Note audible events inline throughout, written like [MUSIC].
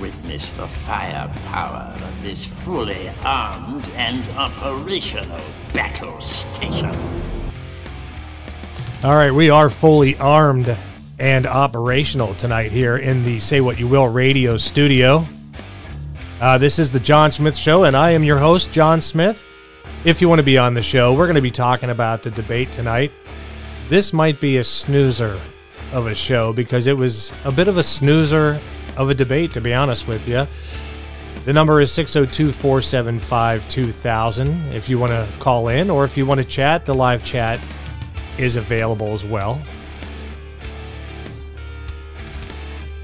Witness the firepower of this fully armed and operational battle station. All right, we are fully armed and operational tonight here in the Say What You Will radio studio. Uh, this is the John Smith Show, and I am your host, John Smith. If you want to be on the show, we're going to be talking about the debate tonight. This might be a snoozer of a show because it was a bit of a snoozer of a debate, to be honest with you. The number is 602 475 2000 if you want to call in or if you want to chat. The live chat is available as well.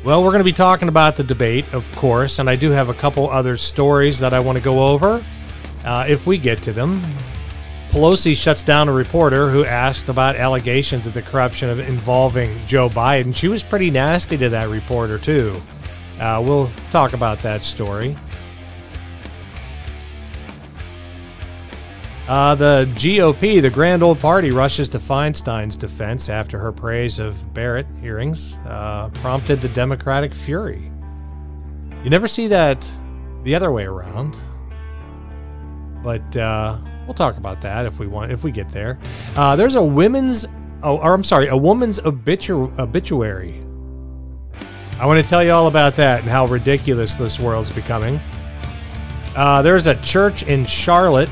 Well, we're going to be talking about the debate, of course, and I do have a couple other stories that I want to go over uh, if we get to them. Pelosi shuts down a reporter who asked about allegations of the corruption of involving Joe Biden. She was pretty nasty to that reporter, too. Uh, we'll talk about that story. Uh, the GOP, the Grand Old Party, rushes to Feinstein's defense after her praise of Barrett hearings uh, prompted the Democratic fury. You never see that the other way around, but uh, we'll talk about that if we want, if we get there. Uh, there's a women's, oh, or I'm sorry, a woman's obitu- obituary. I want to tell you all about that and how ridiculous this world's becoming. Uh, there's a church in Charlotte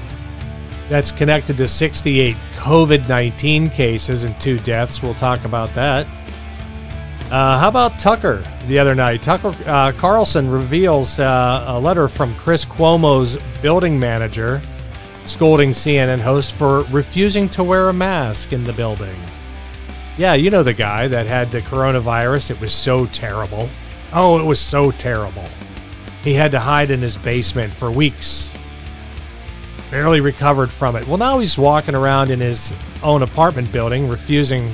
that's connected to 68 COVID 19 cases and two deaths. We'll talk about that. Uh, how about Tucker the other night? Tucker uh, Carlson reveals uh, a letter from Chris Cuomo's building manager scolding CNN host for refusing to wear a mask in the building. Yeah, you know the guy that had the coronavirus. It was so terrible. Oh, it was so terrible. He had to hide in his basement for weeks barely recovered from it. Well, now he's walking around in his own apartment building, refusing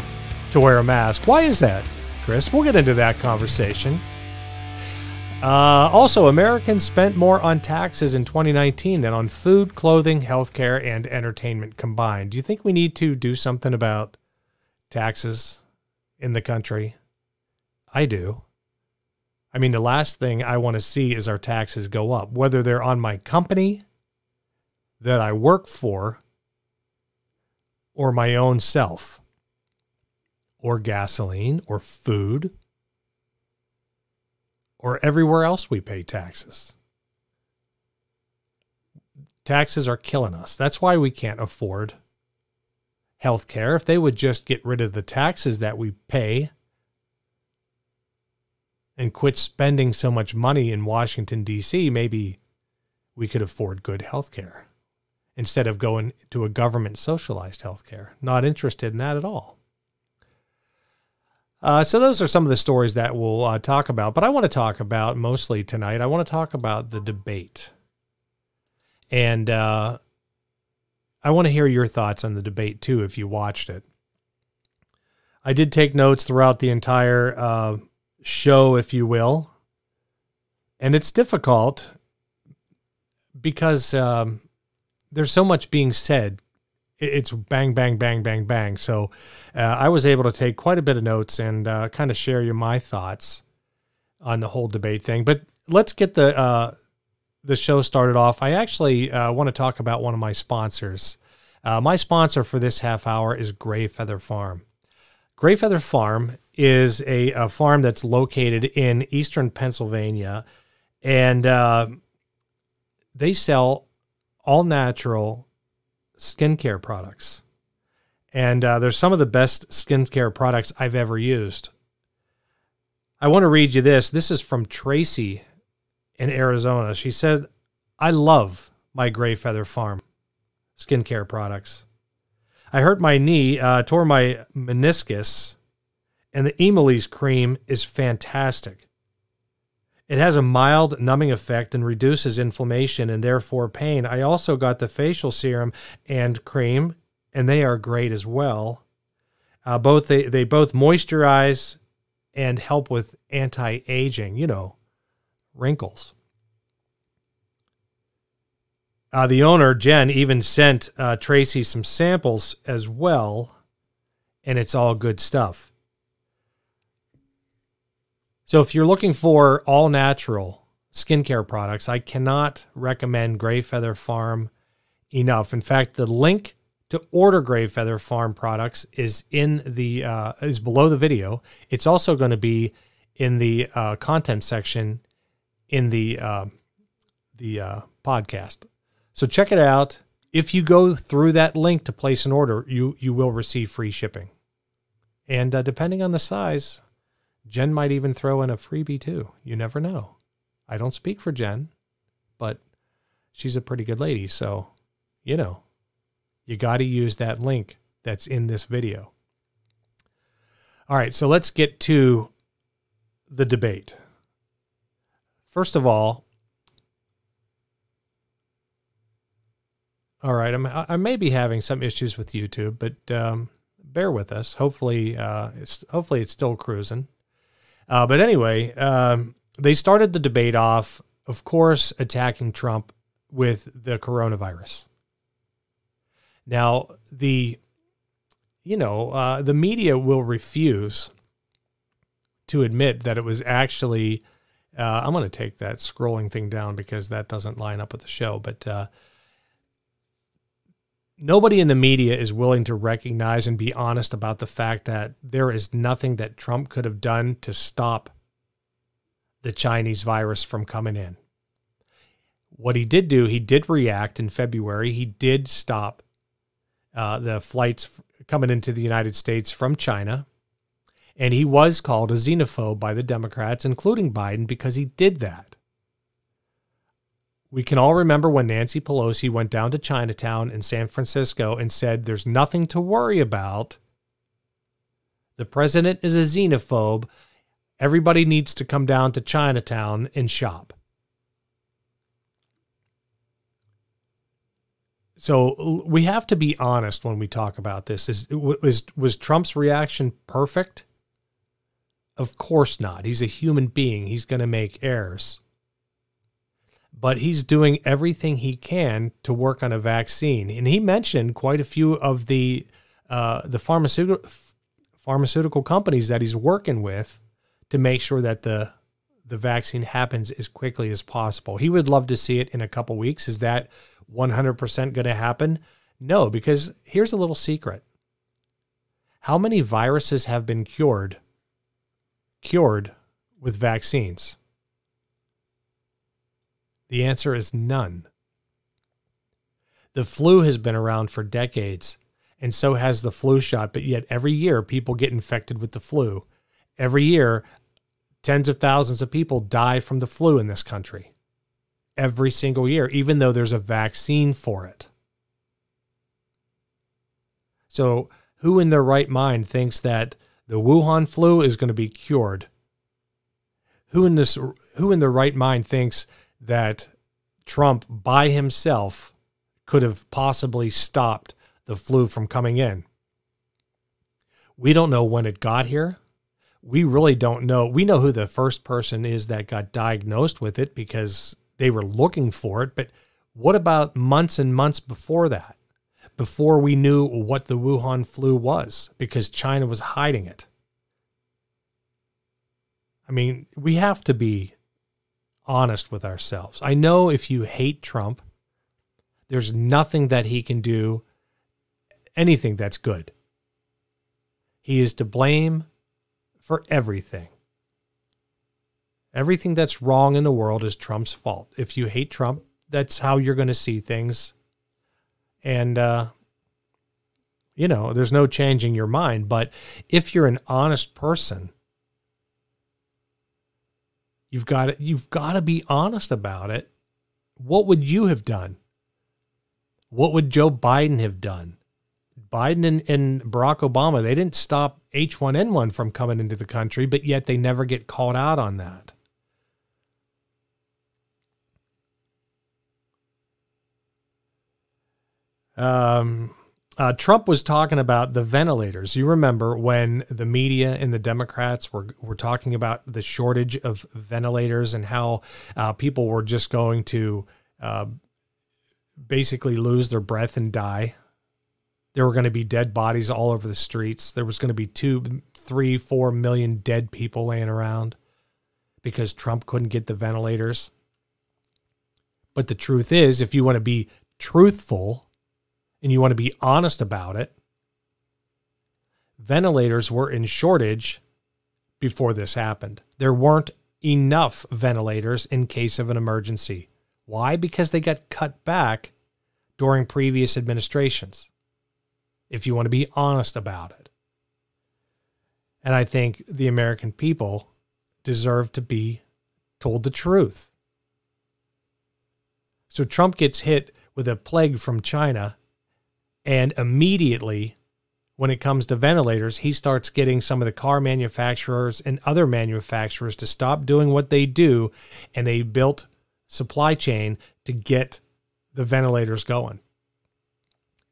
to wear a mask. Why is that, Chris? We'll get into that conversation. Uh, also, Americans spent more on taxes in 2019 than on food, clothing, healthcare, and entertainment combined. Do you think we need to do something about taxes in the country? I do. I mean, the last thing I want to see is our taxes go up, whether they're on my company that I work for or my own self or gasoline or food or everywhere else we pay taxes. Taxes are killing us. That's why we can't afford health care. If they would just get rid of the taxes that we pay and quit spending so much money in Washington, D.C., maybe we could afford good health care instead of going to a government socialized health care. Not interested in that at all. Uh, so those are some of the stories that we'll uh, talk about. But I want to talk about mostly tonight. I want to talk about the debate, and uh, I want to hear your thoughts on the debate too, if you watched it. I did take notes throughout the entire uh, show, if you will, and it's difficult because um, there's so much being said. It's bang, bang, bang, bang, bang. So uh, I was able to take quite a bit of notes and uh, kind of share you my thoughts on the whole debate thing. But let's get the uh, the show started off. I actually uh, want to talk about one of my sponsors. Uh, my sponsor for this half hour is Gray Feather Farm. Gray Feather Farm is a, a farm that's located in eastern Pennsylvania, and uh, they sell all natural skincare products. And uh, there's some of the best skincare products I've ever used. I want to read you this. This is from Tracy in Arizona. She said, I love my Gray Feather Farm skincare products. I hurt my knee, uh, tore my meniscus, and the Emilie's cream is fantastic. It has a mild numbing effect and reduces inflammation and therefore pain. I also got the facial serum and cream, and they are great as well. Uh, both they, they both moisturize and help with anti-aging, you know, wrinkles. Uh, the owner, Jen, even sent uh, Tracy some samples as well, and it's all good stuff. So if you're looking for all natural skincare products, I cannot recommend Gray Feather Farm enough. In fact, the link to order Gray Feather Farm products is in the uh, is below the video. It's also going to be in the uh, content section in the uh, the uh, podcast. So check it out. If you go through that link to place an order, you you will receive free shipping. And uh, depending on the size, Jen might even throw in a freebie too. You never know. I don't speak for Jen, but she's a pretty good lady, so you know, you got to use that link that's in this video. All right, so let's get to the debate. First of all, all right, I'm, I may be having some issues with YouTube, but um, bear with us. Hopefully, uh, it's hopefully it's still cruising. Uh, but anyway, um, they started the debate off, of course, attacking Trump with the coronavirus. Now, the you know, uh, the media will refuse to admit that it was actually. Uh, I'm going to take that scrolling thing down because that doesn't line up with the show. But uh, nobody in the media is willing to recognize and be honest about the fact that there is nothing that Trump could have done to stop the Chinese virus from coming in. What he did do, he did react in February. He did stop uh, the flights coming into the United States from China. And he was called a xenophobe by the Democrats, including Biden, because he did that. We can all remember when Nancy Pelosi went down to Chinatown in San Francisco and said, There's nothing to worry about. The president is a xenophobe. Everybody needs to come down to Chinatown and shop. So we have to be honest when we talk about this. Is was was Trump's reaction perfect? Of course not. He's a human being. He's going to make errors. But he's doing everything he can to work on a vaccine. And he mentioned quite a few of the uh, the pharmaceutical pharmaceutical companies that he's working with to make sure that the the vaccine happens as quickly as possible. He would love to see it in a couple weeks. Is that 100% going to happen? No, because here's a little secret. How many viruses have been cured cured with vaccines? The answer is none. The flu has been around for decades, and so has the flu shot, but yet every year people get infected with the flu. Every year, tens of thousands of people die from the flu in this country every single year, even though there's a vaccine for it. So, who in their right mind thinks that the Wuhan flu is going to be cured? Who in this who in their right mind thinks that Trump by himself could have possibly stopped the flu from coming in? We don't know when it got here. We really don't know. We know who the first person is that got diagnosed with it because they were looking for it. But what about months and months before that? Before we knew what the Wuhan flu was, because China was hiding it. I mean, we have to be honest with ourselves. I know if you hate Trump, there's nothing that he can do, anything that's good. He is to blame for everything. Everything that's wrong in the world is Trump's fault. If you hate Trump, that's how you're going to see things. And, uh, you know, there's no changing your mind. But if you're an honest person, you've got to, you've got to be honest about it. What would you have done? What would Joe Biden have done? Biden and, and Barack Obama, they didn't stop H1N1 from coming into the country, but yet they never get called out on that. Um, uh, Trump was talking about the ventilators. You remember when the media and the Democrats were were talking about the shortage of ventilators and how uh, people were just going to uh, basically lose their breath and die. There were going to be dead bodies all over the streets. There was going to be two, three, four million dead people laying around. because Trump couldn't get the ventilators. But the truth is, if you want to be truthful and you want to be honest about it, ventilators were in shortage before this happened. There weren't enough ventilators in case of an emergency. Why? Because they got cut back during previous administrations, if you want to be honest about it. And I think the American people deserve to be told the truth. So Trump gets hit with a plague from China, and immediately, when it comes to ventilators, he starts getting some of the car manufacturers and other manufacturers to stop doing what they do, and they built supply chain to get the ventilators going.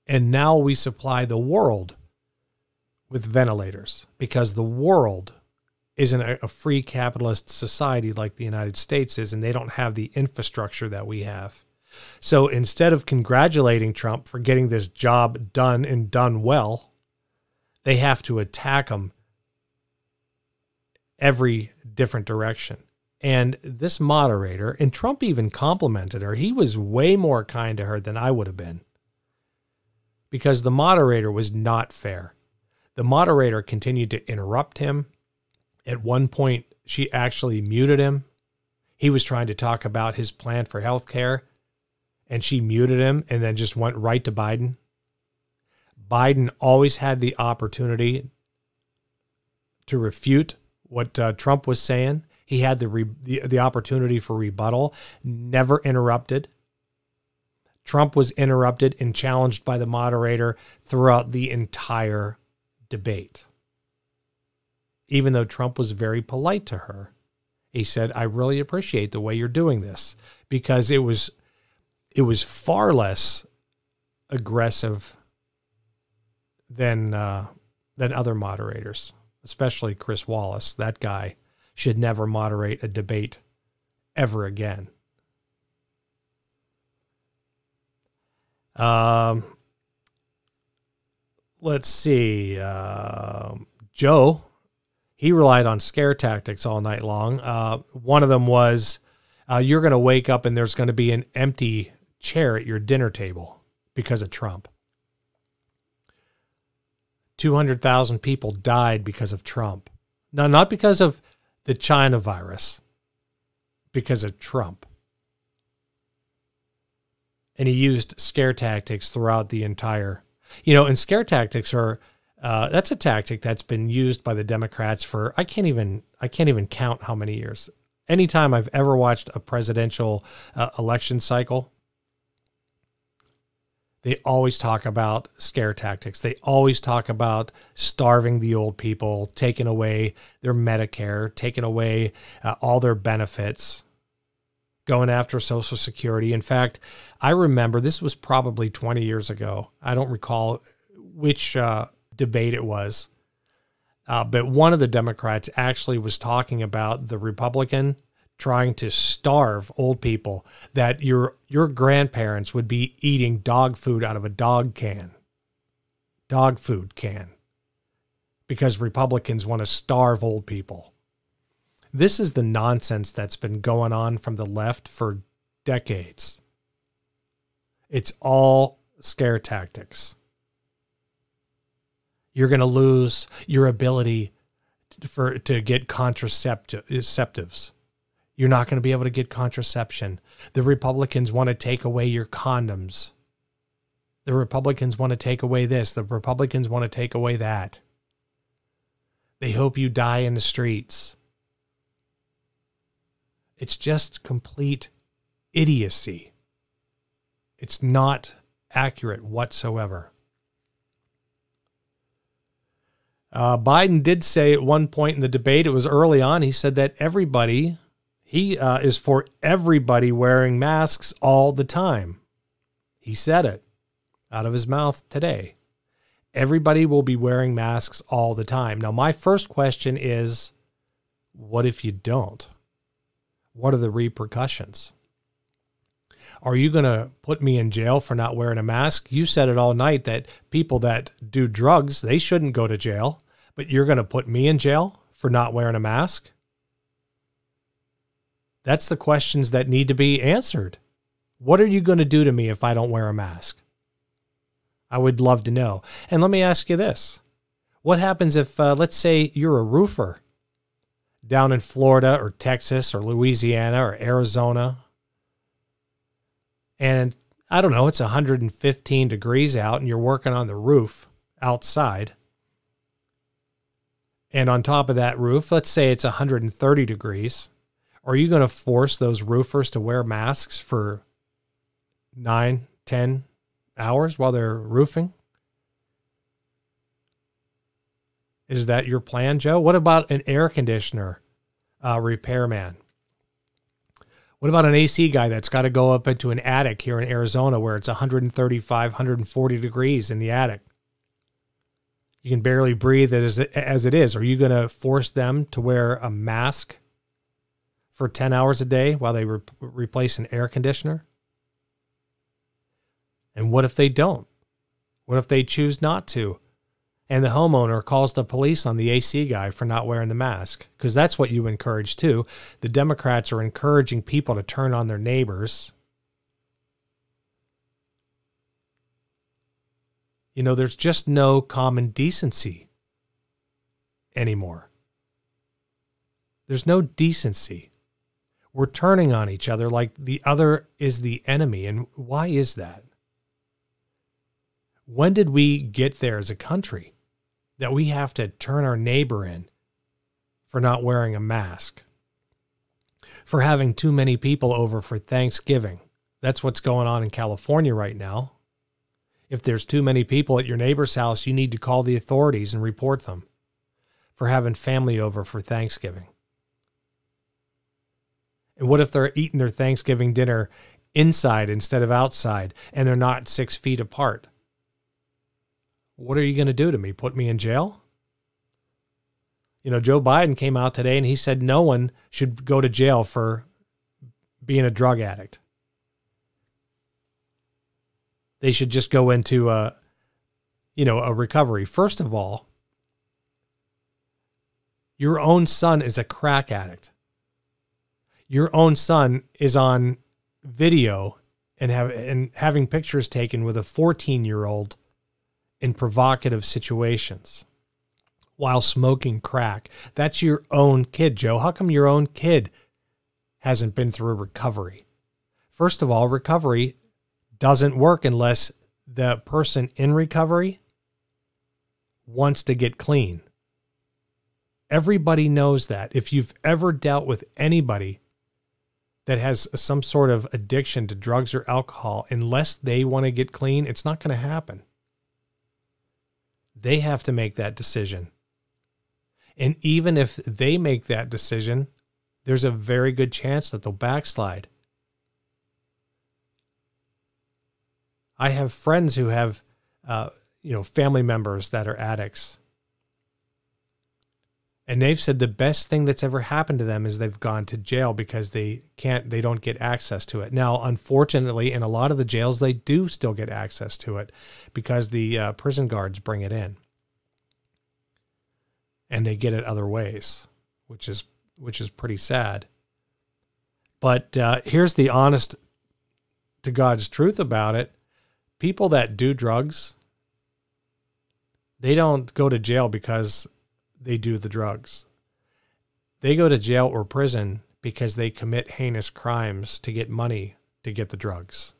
And now we supply the world with ventilators because the world isn't a, free capitalist society like the United States is, and they don't have the infrastructure that we have. So instead of congratulating Trump for getting this job done and done well, they have to attack him every different direction. And this moderator, and Trump even complimented her, he was way more kind to her than I would have been because the moderator was not fair. The moderator continued to interrupt him. At one point, she actually muted him. He was trying to talk about his plan for health care, and she muted him and then just went right to Biden. Biden always had the opportunity to refute what uh, Trump was saying. He had the, re- the the opportunity for rebuttal, never interrupted. Trump was interrupted and challenged by the moderator throughout the entire debate. Even though Trump was very polite to her, he said, "I really appreciate the way you're doing this because it was it was far less aggressive than uh, than other moderators, especially Chris Wallace. That guy should never moderate a debate ever again. Um, let's see. Uh, Joe, he relied on scare tactics all night long. Uh, one of them was uh, you're going to wake up and there's going to be an empty chair at your dinner table because of Trump. 200,000 people died because of Trump. Now, not because of the China virus, because of Trump and he used scare tactics throughout the entire. You know, and scare tactics are uh, that's a tactic that's been used by the Democrats for I can't even I can't even count how many years. Anytime I've ever watched a presidential uh, election cycle, they always talk about scare tactics. They always talk about starving the old people, taking away their Medicare, taking away uh, all their benefits going after Social Security. In fact, I remember this was probably 20 years ago. I don't recall which uh, debate it was, uh, but one of the Democrats actually was talking about the Republican trying to starve old people that your your grandparents would be eating dog food out of a dog can dog food can because republicans want to starve old people this is the nonsense that's been going on from the left for decades. It's all scare tactics. You're going to lose your ability for to get contraceptives. Uh, You're not going to be able to get contraception. The Republicans want to take away your condoms. The Republicans want to take away this. The Republicans want to take away that. They hope you die in the streets. It's just complete idiocy. It's not accurate whatsoever. Uh, Biden did say at one point in the debate, it was early on, he said that everybody, he uh, is for everybody wearing masks all the time. He said it out of his mouth today. Everybody will be wearing masks all the time. Now, my first question is what if you don't? what are the repercussions? Are you going to put me in jail for not wearing a mask? You said it all night that people that do drugs, they shouldn't go to jail, but you're going to put me in jail for not wearing a mask? That's the questions that need to be answered. What are you going to do to me if I don't wear a mask? I would love to know. And let me ask you this What happens if, uh, let's say, you're a roofer down in Florida or Texas or Louisiana or Arizona? And I don't know, it's 115 degrees out and you're working on the roof outside. And on top of that roof, let's say it's 130 degrees. Are you going to force those roofers to wear masks for nine, ten hours while they're roofing? Is that your plan, Joe? What about an air conditioner uh, repairman? What about an AC guy that's got to go up into an attic here in Arizona where it's 135, 140 degrees in the attic? You can barely breathe as, as it is. Are you going to force them to wear a mask for 10 hours a day while they re- replace an air conditioner? And what if they don't? What if they choose not to? And the homeowner calls the police on the AC guy for not wearing the mask. Because that's what you encourage too. The Democrats are encouraging people to turn on their neighbors. You know, there's just no common decency anymore. There's no decency. We're turning on each other like the other is the enemy. And why is that? When did we get there as a country that we have to turn our neighbor in for not wearing a mask? For having too many people over for Thanksgiving. That's what's going on in California right now. If there's too many people at your neighbor's house, you need to call the authorities and report them for having family over for Thanksgiving. And what if they're eating their Thanksgiving dinner inside instead of outside and they're not six feet apart? What are you going to do to me? Put me in jail? You know, Joe Biden came out today and he said no one should go to jail for being a drug addict. They should just go into a, you know, a recovery. First of all, your own son is a crack addict. Your own son is on video and have and having pictures taken with a 14 year old in provocative situations while smoking crack. That's your own kid, Joe. How come your own kid hasn't been through recovery? First of all, recovery doesn't work unless the person in recovery wants to get clean. Everybody knows that. If you've ever dealt with anybody that has some sort of addiction to drugs or alcohol, unless they want to get clean, it's not going to happen. They have to make that decision. And even if they make that decision, there's a very good chance that they'll backslide. I have friends who have, uh, you know, family members that are addicts. And they've said the best thing that's ever happened to them is they've gone to jail because they can't, they don't get access to it. Now, unfortunately, in a lot of the jails, they do still get access to it because the uh, prison guards bring it in and they get it other ways, which is, which is pretty sad. But uh, here's the honest to God's truth about it people that do drugs, they don't go to jail because they do the drugs. They go to jail or prison because they commit heinous crimes to get money to get the drugs.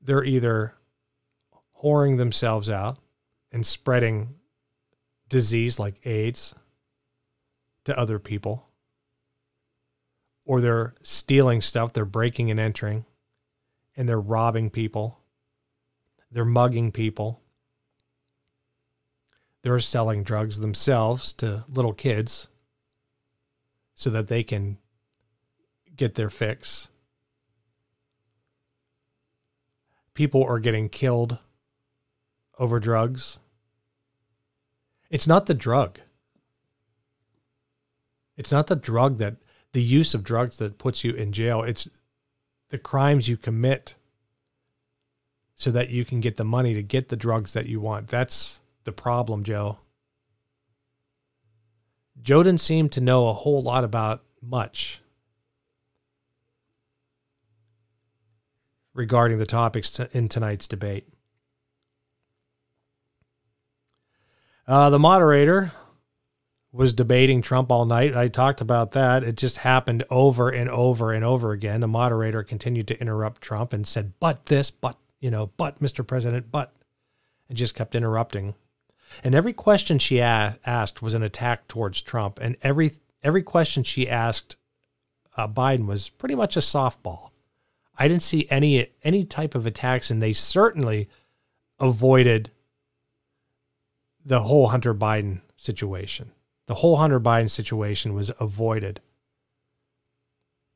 They're either whoring themselves out and spreading disease like AIDS to other people, or they're stealing stuff, they're breaking and entering, and they're robbing people, they're mugging people, they're selling drugs themselves to little kids so that they can get their fix. People are getting killed over drugs. It's not the drug. It's not the drug that the use of drugs that puts you in jail. It's the crimes you commit so that you can get the money to get the drugs that you want. That's the problem, Joe. Joe didn't seem to know a whole lot about much regarding the topics in tonight's debate. Uh, the moderator was debating Trump all night. I talked about that. It just happened over and over and over again. The moderator continued to interrupt Trump and said, but this, but, you know, but Mr. President, but, and just kept interrupting. And every question she a- asked was an attack towards Trump. And every, every question she asked uh, Biden was pretty much a softball. I didn't see any, any type of attacks, and they certainly avoided the whole Hunter Biden situation. The whole Hunter Biden situation was avoided.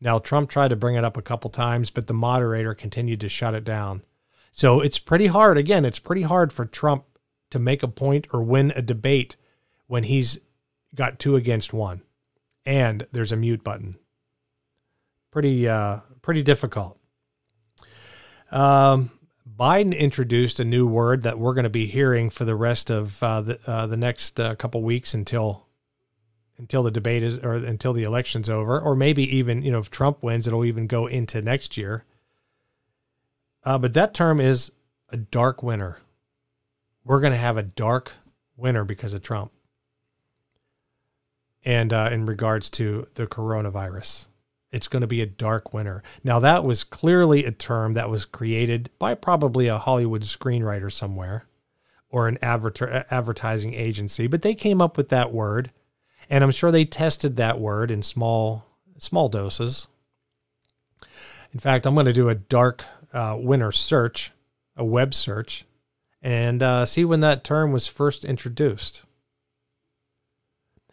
Now, Trump tried to bring it up a couple times, but the moderator continued to shut it down. So it's pretty hard. Again, it's pretty hard for Trump to make a point or win a debate when he's got two against one and there's a mute button. Pretty, uh, pretty difficult. Um, Biden introduced a new word that we're going to be hearing for the rest of uh, the uh, the next uh, couple weeks until until the debate is or until the election's over, or maybe even you know if Trump wins, it'll even go into next year. Uh, but that term is a dark winter. We're going to have a dark winter because of Trump, and uh, in regards to the coronavirus it's going to be a dark winter. Now, that was clearly a term that was created by probably a Hollywood screenwriter somewhere or an adver- advertising agency, but they came up with that word. And I'm sure they tested that word in small, small doses. In fact, I'm going to do a dark uh, winter search, a web search, and uh, see when that term was first introduced.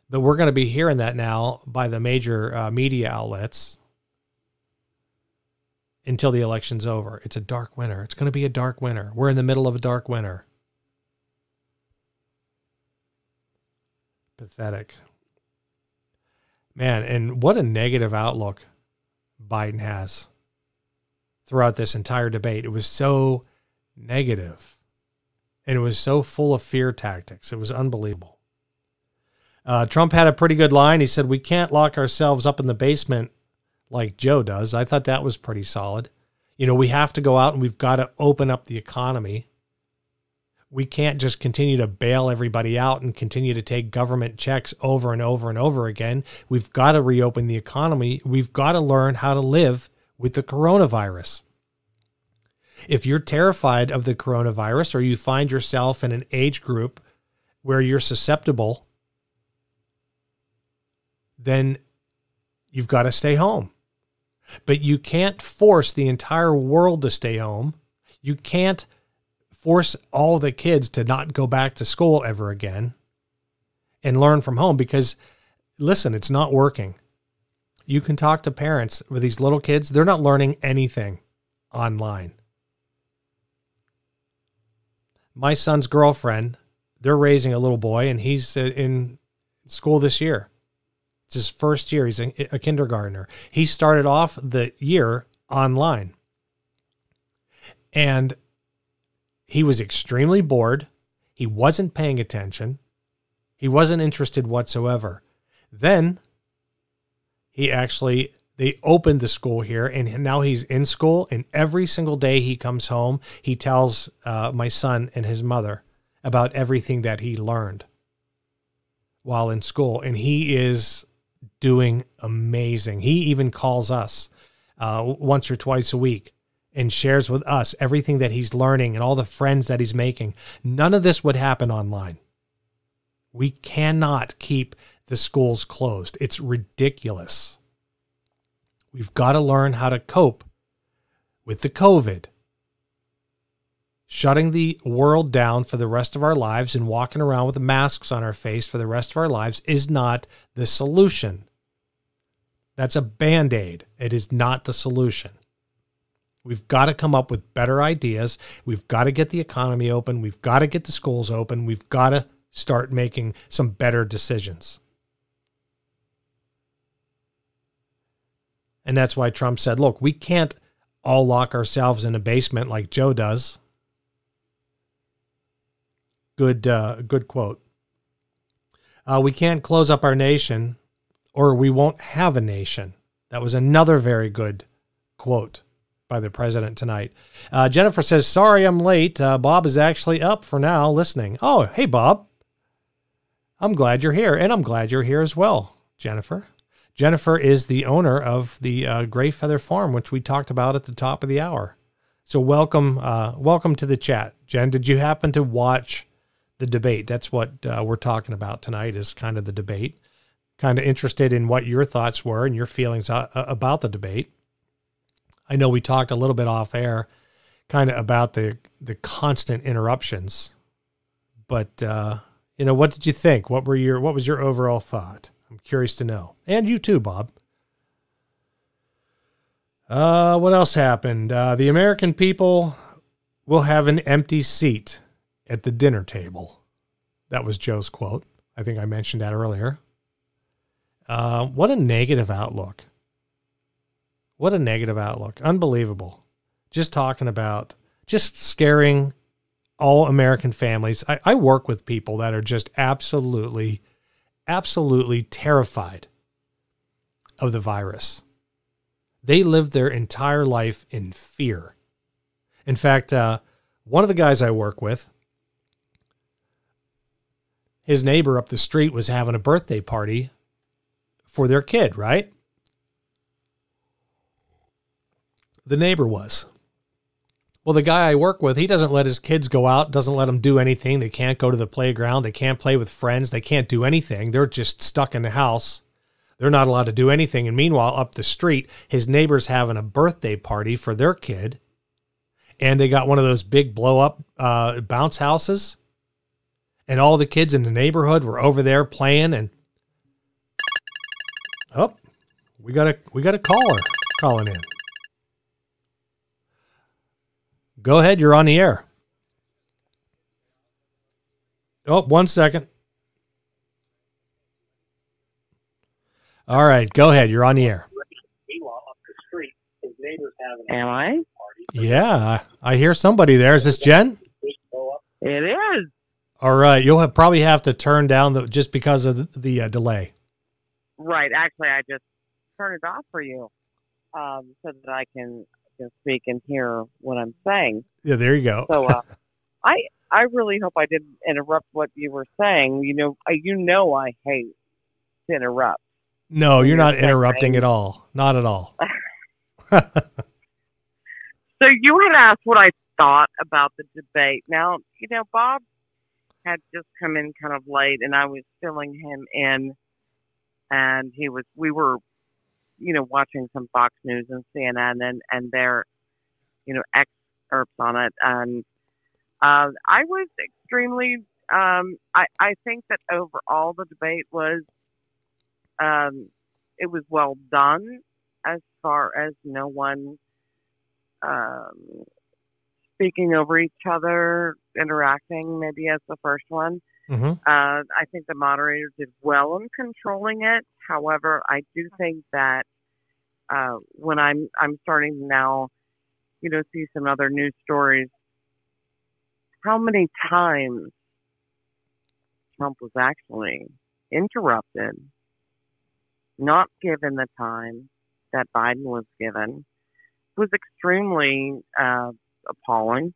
But we're going to be hearing that now by the major uh, media outlets until the election's over. It's a dark winter. It's going to be a dark winter. We're in the middle of a dark winter. Pathetic. Man, and what a negative outlook Biden has throughout this entire debate. It was so negative and it was so full of fear tactics. It was unbelievable. Uh, Trump had a pretty good line. He said, We can't lock ourselves up in the basement like Joe does. I thought that was pretty solid. You know, we have to go out and we've got to open up the economy. We can't just continue to bail everybody out and continue to take government checks over and over and over again. We've got to reopen the economy. We've got to learn how to live with the coronavirus. If you're terrified of the coronavirus or you find yourself in an age group where you're susceptible then you've got to stay home. But you can't force the entire world to stay home. You can't force all the kids to not go back to school ever again and learn from home because, listen, it's not working. You can talk to parents with these little kids, they're not learning anything online. My son's girlfriend, they're raising a little boy and he's uh, in school this year. It's his first year. He's a, a kindergartner. He started off the year online. And he was extremely bored. He wasn't paying attention. He wasn't interested whatsoever. Then he actually they opened the school here and now he's in school and every single day he comes home he tells uh, my son and his mother about everything that he learned while in school and he is doing amazing. He even calls us uh, once or twice a week and shares with us everything that he's learning and all the friends that he's making. None of this would happen online. We cannot keep the schools closed. It's ridiculous. We've got to learn how to cope with the COVID. Shutting the world down for the rest of our lives and walking around with masks on our face for the rest of our lives is not the solution. That's a band aid. It is not the solution. We've got to come up with better ideas. We've got to get the economy open. We've got to get the schools open. We've got to start making some better decisions. And that's why Trump said, look, we can't all lock ourselves in a basement like Joe does. Good, uh, good quote. Uh, we can't close up our nation or we won't have a nation. That was another very good quote by the president tonight. Uh, Jennifer says, Sorry, I'm late. Uh, Bob is actually up for now listening. Oh, hey, Bob. I'm glad you're here, and I'm glad you're here as well, Jennifer. Jennifer is the owner of the uh, Gray Feather Farm, which we talked about at the top of the hour. So welcome, uh, welcome to the chat, Jen. Did you happen to watch the debate? That's what uh, we're talking about tonight. Is kind of the debate. Kind of interested in what your thoughts were and your feelings uh, about the debate. I know we talked a little bit off air, kind of about the the constant interruptions, but uh, you know, what did you think? What were your what was your overall thought? I'm curious to know, and you too, Bob. Uh, what else happened? Uh, the American people will have an empty seat at the dinner table. That was Joe's quote. I think I mentioned that earlier. Uh, what a negative outlook. What a negative outlook. Unbelievable. Just talking about, just scaring all American families. I, I work with people that are just absolutely, absolutely terrified of the virus. They lived their entire life in fear. In fact, uh, one of the guys I work with, his neighbor up the street was having a birthday party for their kid, right? The neighbor was. Well, the guy I work with, he doesn't let his kids go out, doesn't let them do anything. They can't go to the playground. They can't play with friends. They can't do anything. They're just stuck in the house. They're not allowed to do anything. And meanwhile, up the street, his neighbor's having a birthday party for their kid. And they got one of those big blow up uh, bounce houses. And all the kids in the neighborhood were over there playing. And oh, we got a we got a caller calling in. Go ahead. You're on the air. Oh, one second. All right. Go ahead. You're on the air. Am I? Yeah. I hear somebody there. Is this Jen? It is. All right. You'll have, probably have to turn down the just because of the, the uh, delay. Right. Actually, I just turned it off for you um, so that I can can speak and hear what I'm saying. Yeah, there you go. So uh, [LAUGHS] I I really hope I didn't interrupt what you were saying. You know, I, you know I hate to interrupt. No, you're, you're not interrupting at all. Not at all. [LAUGHS] so you had asked what I thought about the debate. Now, you know, Bob had just come in kind of late and I was filling him in and he was we were you know, watching some Fox News and CNN and, and their, you know, excerpts on it. And uh, I was extremely, um, I, I think that overall the debate was, um, it was well done as far as no one um, speaking over each other, interacting maybe as the first one. Mm-hmm. Uh, I think the moderator did well in controlling it. However, I do think that uh, when I'm I'm starting to now, you know, see some other news stories. How many times Trump was actually interrupted, not given the time that Biden was given, was extremely uh, appalling.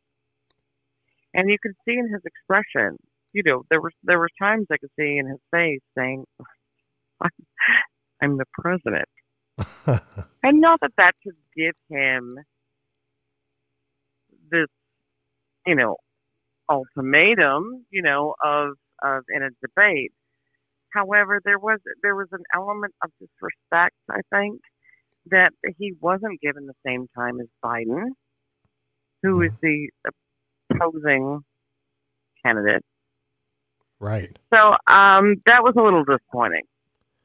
And you could see in his expression, you know, there were there were times I could see in his face saying, [LAUGHS] "I'm the president." [LAUGHS] and not that that should give him this, you know, ultimatum, you know, of of in a debate. However, there was there was an element of disrespect, I think, that he wasn't given the same time as Biden, who is the opposing candidate. Right. So um, that was a little disappointing,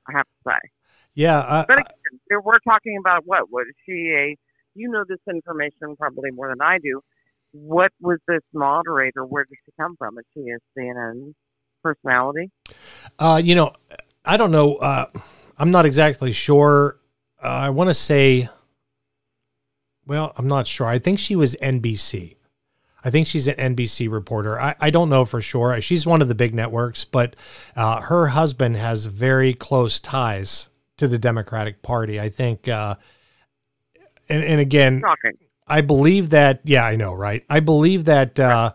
I have to say. Yeah, uh, but again, we're talking about what was she a? You know this information probably more than I do. What was this moderator? Where did she come from? Is she a CNN personality? Uh, you know, I don't know. Uh, I'm not exactly sure. Uh, I want to say, well, I'm not sure. I think she was NBC. I think she's an NBC reporter. I, I don't know for sure. She's one of the big networks, but uh, her husband has very close ties to the Democratic Party. I think, uh, and, and again, Shocking. I believe that. Yeah, I know, right? I believe that uh,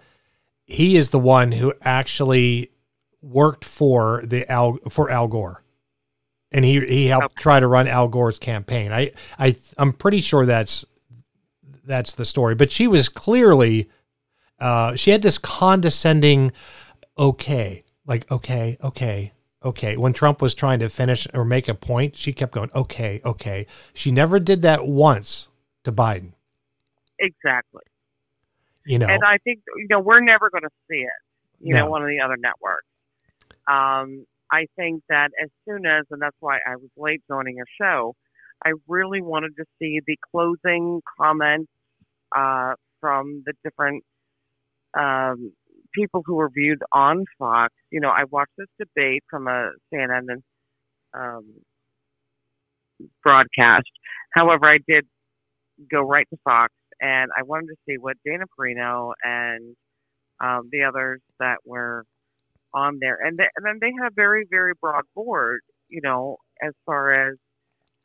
he is the one who actually worked for the Al for Al Gore, and he he helped Okay. try to run Al Gore's campaign. I I I'm pretty sure that's that's the story. But she was clearly uh, she had this condescending, okay, like okay, okay. Okay, when Trump was trying to finish or make a point, she kept going, okay, okay. She never did that once to Biden. Exactly. You know, And I think you know we're never going to see it. You No. know, one of the other networks. Um, I think that as soon as, and that's why I was late joining your show, I really wanted to see the closing comments uh, from the different um, people who were viewed on Fox. You know, I watched this debate from a CNN um, broadcast. However, I did go right to Fox, and I wanted to see what Dana Perino and um, the others that were on there, and, they, and then they had a very, very broad board. You know, as far as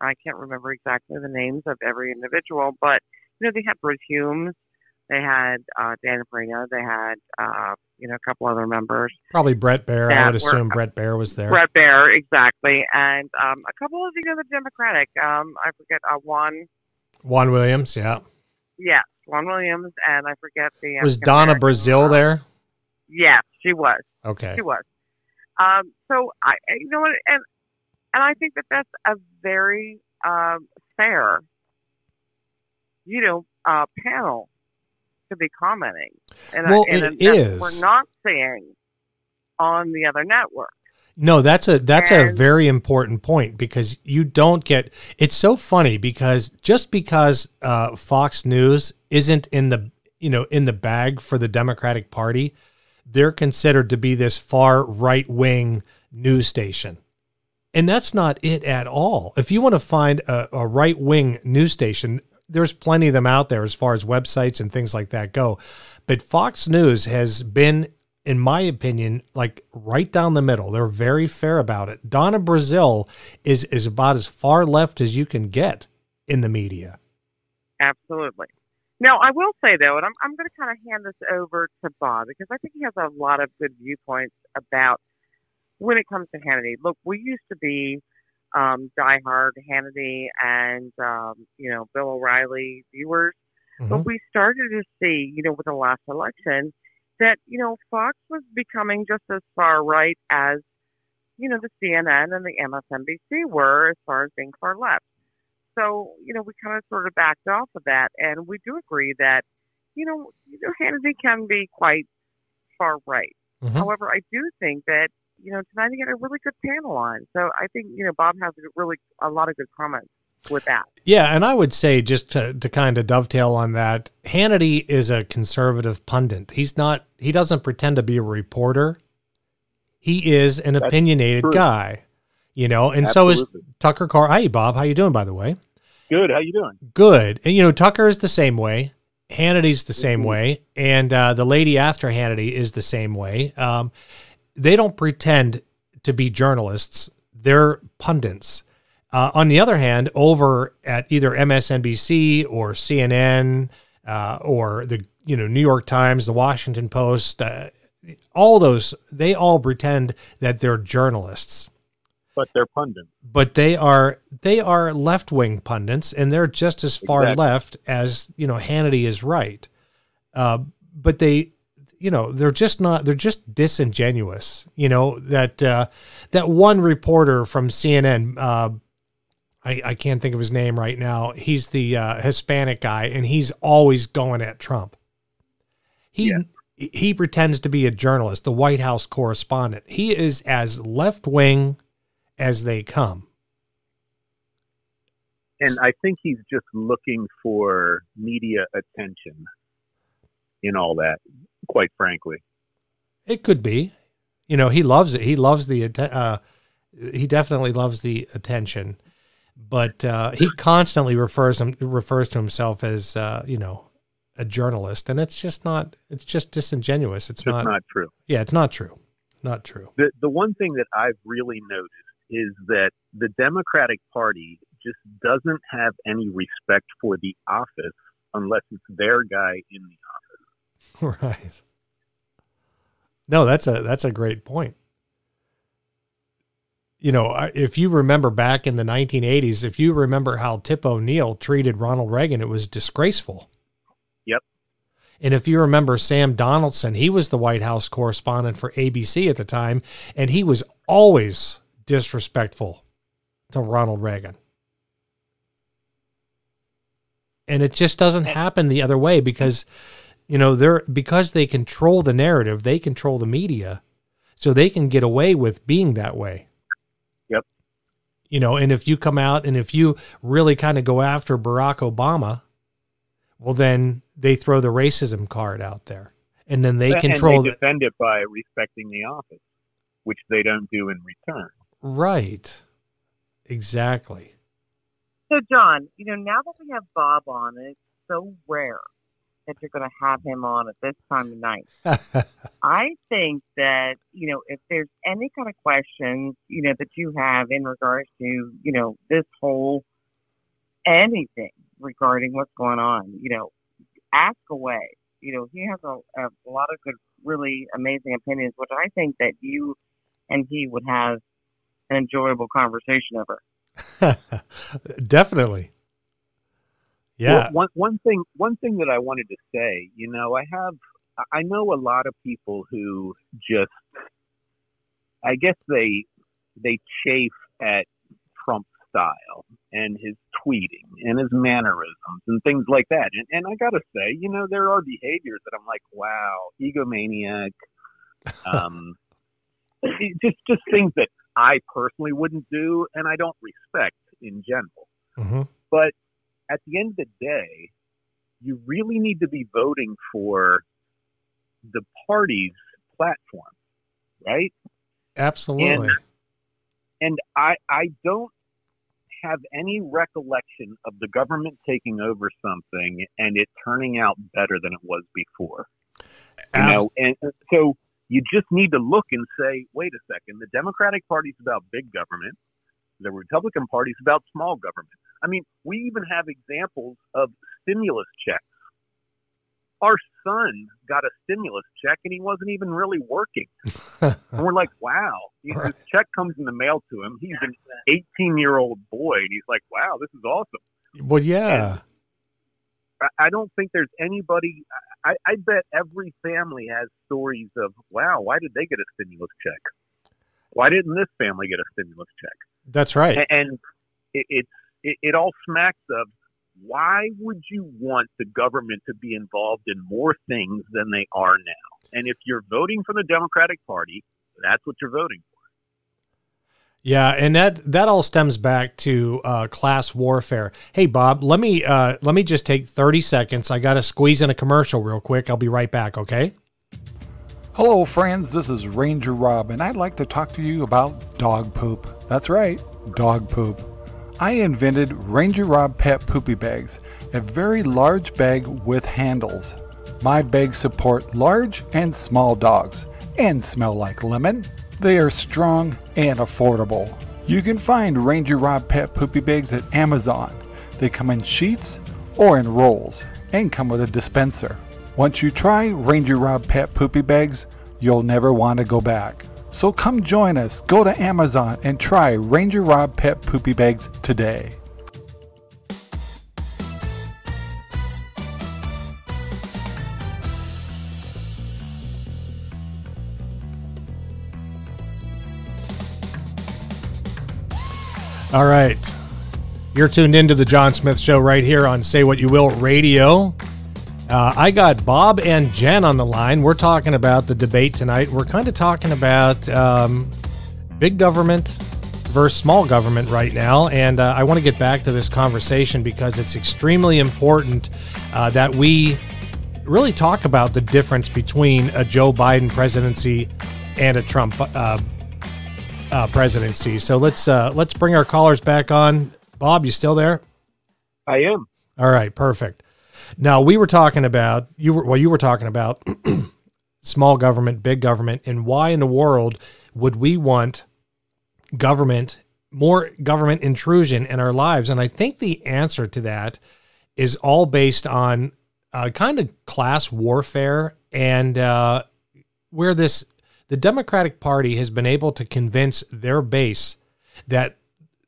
I can't remember exactly the names of every individual, but you know, they had Bruce Humes, they had uh, Dana Perino, they had uh, you know a couple other members. probably Bret Baier. I would were- assume Bret Baier was there. Bret Baier, exactly, and um, a couple of you know the Democratic. Um, I forget uh, Juan. Juan Williams, yeah. Yes, Juan Williams, and I forget the Was Donna Brazile there? Yes, she was. Okay. She was. Um, so I, you know what, and and I think that that's a very um, fair, you know, uh, panel to be commenting. And Well, I, and it that is. We're not seeing on the other network. No, that's a that's a very important point because you don't get it's so funny because just because uh, Fox News isn't in the you know in the bag for the Democratic Party, they're considered to be this far right wing news station. And that's not it at all. If you want to find a, a right wing news station, there's plenty of them out there as far as websites and things like that go. But Fox News has been, in my opinion, like right down the middle. They're very fair about it. Donna Brazile is is about as far left as you can get in the media. Absolutely. Now, I will say though, and I'm I'm going to kind of hand this over to Bob because I think he has a lot of good viewpoints about when it comes to Hannity. Look, we used to be um, diehard Hannity and um, you know Bill O'Reilly viewers, Mhm. but we started to see, you know, with the last election, that you know Fox was becoming just as far right as you know the CNN and the MSNBC were as far as being far left. So you know we kind of sort of backed off of that, and we do agree that you know you know Hannity can be quite far right. Mhm. However, I do think that you know tonight he got a really good panel on. So I think you know Bob has a really a lot of good comments with that. Yeah, and I would say just to, to kind of dovetail on that, Hannity is a conservative pundit. He's not. He doesn't pretend to be a reporter. He is an That's opinionated true. guy, you know. And so is Tucker Carl. Hi, Bob. How you doing? By the way, Good. How you doing? good. And you know, Tucker is the same way. Hannity's the same Mhm. way, and uh, the lady after Hannity is the same way. Um, they don't pretend to be journalists; they're pundits. Uh, on the other hand, over at either MSNBC or CNN uh, or the you know New York Times, the Washington Post, uh, all those they all pretend that they're journalists But they're pundits. but they are they are left wing pundits, and they're just as far Exactly. left as you know Hannity is right. Uh, but they, you know, they're just not. They're just disingenuous. You know that uh, that one reporter from CNN. Uh, I, I can't think of his name right now. He's the uh, Hispanic guy, and he's always going at Trump. He Yeah. he pretends to be a journalist, the White House correspondent. He is as left wing as they come. And I think he's just looking for media attention in all that, quite frankly. It could be. You know, he loves it. He loves the uh he definitely loves the attention. But uh he constantly refers him refers to himself as uh, you know, a journalist, and it's just not. It's just disingenuous. It's Just not, not true. Yeah, it's not true. Not true. The the one thing that I've really noticed is that the Democratic Party just doesn't have any respect for the office unless it's their guy in the office. [LAUGHS] right. No, that's a that's a great point. You know, if you remember back in the 1980s, if you remember how Tip O'Neill treated Ronald Reagan, it was disgraceful. Yep. And if you remember Sam Donaldson, he was the White House correspondent for ABC at the time, and he was always disrespectful to Ronald Reagan. And it just doesn't happen the other way because you know they're because they control the narrative, they control the media. So they can get away with being that way. Yep. You know, and if you come out and if you really kind of go after Barack Obama, well then they throw the racism card out there. And then they And control they the, defend it by respecting the office, which they don't do in return. Right. Exactly. So, John, you know, now that we have Bob on, it's so rare that you're going to have him on at this time of night. [LAUGHS] I think that, you know, if there's any kind of questions, you know, that you have in regards to, you know, this whole anything regarding what's going on, you know, ask away. You know, he has a, a, a lot of good, really amazing opinions, which I think that you and he would have an enjoyable conversation over. [LAUGHS] Definitely. Yeah. Well, one one thing one thing that I wanted to say, you know, I have I know a lot of people who just I guess they they chafe at Trump's style and his tweeting and his mannerisms and things like that. And and I gotta say, you know, there are behaviors that I'm like, wow, egomaniac. [LAUGHS] Um just just things that I personally wouldn't do and I don't respect in general. hmm But at the end of the day, you really need to be voting for the party's platform, right? Absolutely. And I, I don't have any recollection of the government taking over something and it turning out better than it was before. You know, and so you just need to look and say, wait a second, the Democratic Party's about big government. The Republican Party's about small government. I mean, we even have examples of stimulus checks. Our son got a stimulus check and he wasn't even really working. And we're like, wow, he- [LAUGHS] Right. this check comes in the mail to him. He's an 18 year old boy and he's like, wow, this is awesome. well, yeah. I- I don't think there's anybody. I, I bet every family has stories of, wow, why did they get a stimulus check? Why didn't this family get a stimulus check? That's right. And it, it's it, it all smacks of why would you want the government to be involved in more things than they are now? And if you're voting for the Democratic Party, that's what you're voting for. Yeah, and that that all stems back to uh, class warfare. Hey, Bob, let me uh, let me just take thirty seconds. I got to squeeze in a commercial real quick. I'll be right back. Okay. Hello, friends. This is Ranger Rob, and I'd like to talk to you about dog poop. That's right, dog poop. I invented Ranger Rob Pet Poopy Bags, a very large bag with handles. My bags support large and small dogs and smell like lemon. They are strong and affordable. You can find Ranger Rob Pet Poopy Bags at Amazon. They come in sheets or in rolls and come with a dispenser. Once you try Ranger Rob Pet Poopy Bags, you'll never want to go back. So come join us. Go to Amazon and try Ranger Rob Pet Poopy Bags today. All right. You're tuned into the John Smith Show right here on Say What You Will Radio. Uh, I got Bob and Jen on the line. We're talking about the debate tonight. We're kind of talking about um, big government versus small government right now. And uh, I want to get back to this conversation because it's extremely important uh, that we really talk about the difference between a Joe Biden presidency and a Trump uh, uh, presidency. So let's uh, let's bring our callers back on. Bob, you still there? I am. All right, perfect. Now we were talking about you were well you were talking about [CLEARS THROAT] small government, big government, and why in the world would we want government more government intrusion in our lives? And I think the answer to that is all based on uh, kind of class warfare and uh, where this the Democratic Party has been able to convince their base that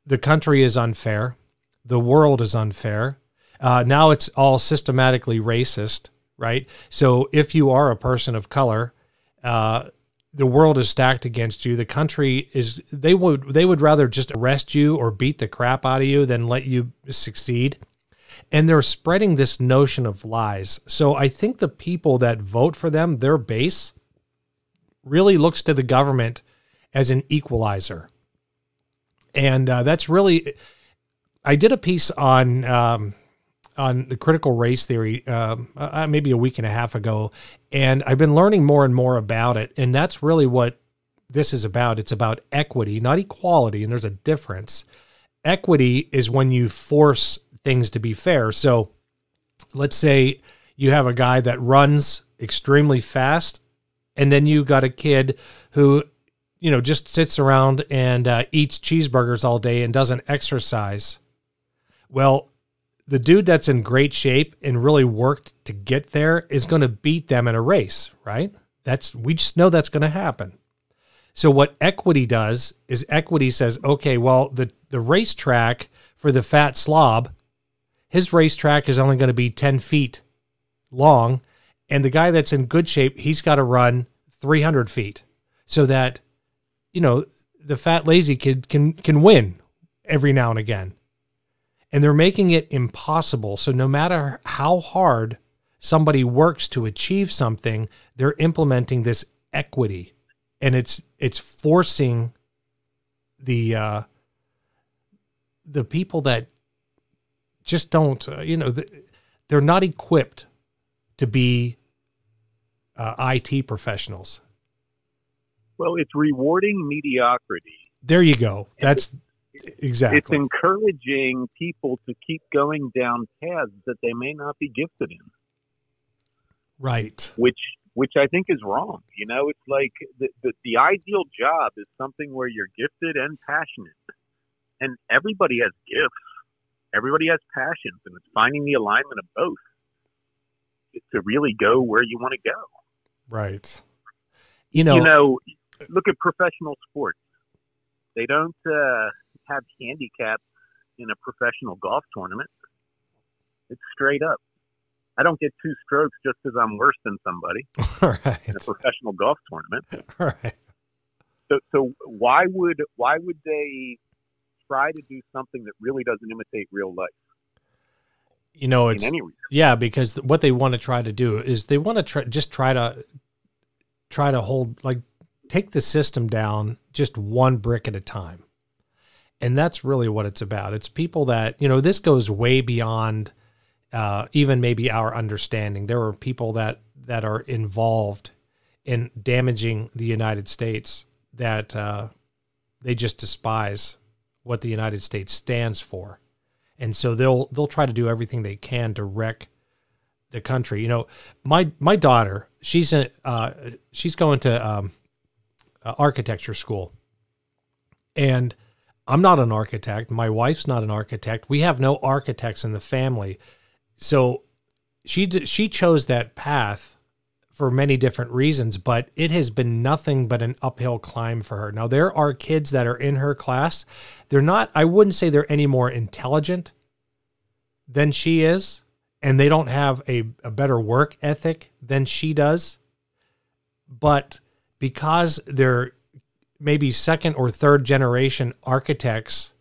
the country is unfair, the world is unfair. Uh, now it's all systematically racist, right? So if you are a person of color, uh, the world is stacked against you. The country is they would they would rather just arrest you or beat the crap out of you than let you succeed. And they're spreading this notion of lies. So I think the people that vote for them, their base, really looks to the government as an equalizer. And uh, that's really, I did a piece on um, on the critical race theory um, uh, maybe a week and a half ago, and I've been learning more and more about it. And that's really what this is about. It's about equity, not equality. And there's a difference. Equity is when you force things to be fair. So let's say you have a guy that runs extremely fast, and then you got a kid who, you know, just sits around and uh, eats cheeseburgers all day and doesn't exercise. Well, the dude that's in great shape and really worked to get there is going to beat them in a race, right? That's we just know that's going to happen. So what equity does is equity says, okay, well, the the racetrack for the fat slob, his racetrack is only going to be 10 feet long, and the guy that's in good shape, he's got to run 300 feet so that, you know, the fat lazy kid can can win every now and again and they're making it impossible. So no matter how hard somebody works to achieve something, they're implementing this equity, and it's it's forcing the uh, the people that just don't, uh, you know, the, they're not equipped to be uh, IT professionals. Well, it's rewarding mediocrity. There you go. That's Exactly. It's encouraging people to keep going down paths that they may not be gifted in. Right. Which which I think is wrong. You know, it's like the, the, the ideal job is something where you're gifted and passionate. And everybody has gifts. Everybody has passions and it's finding the alignment of both to really go where you want to go. Right. You know, you know, look at professional sports. They don't uh, have handicaps in a professional golf tournament. It's straight up. I don't get two strokes just because I'm worse than somebody [LAUGHS] right. in a professional golf tournament. [LAUGHS] Right. So, so why would why would they try to do something that really doesn't imitate real life? You know, it's yeah, because what they want to try to do is they want to try just try to try to hold like take the system down just one brick at a time. And that's really what it's about. It's people that, you know, this goes way beyond uh, even maybe our understanding. There are people that, that are involved in damaging the United States that uh, they just despise what the United States stands for. And so they'll they'll try to do everything they can to wreck the country. You know, my my daughter, she's a, uh, she's going to um, architecture school, and I'm not an architect. My wife's not an architect. We have no architects in the family. So she she chose that path for many different reasons, but it has been nothing but an uphill climb for her. Now there are kids that are in her class. They're not I wouldn't say they're any more intelligent than she is, and they don't have a, a better work ethic than she does. But because they're maybe second or third generation architects,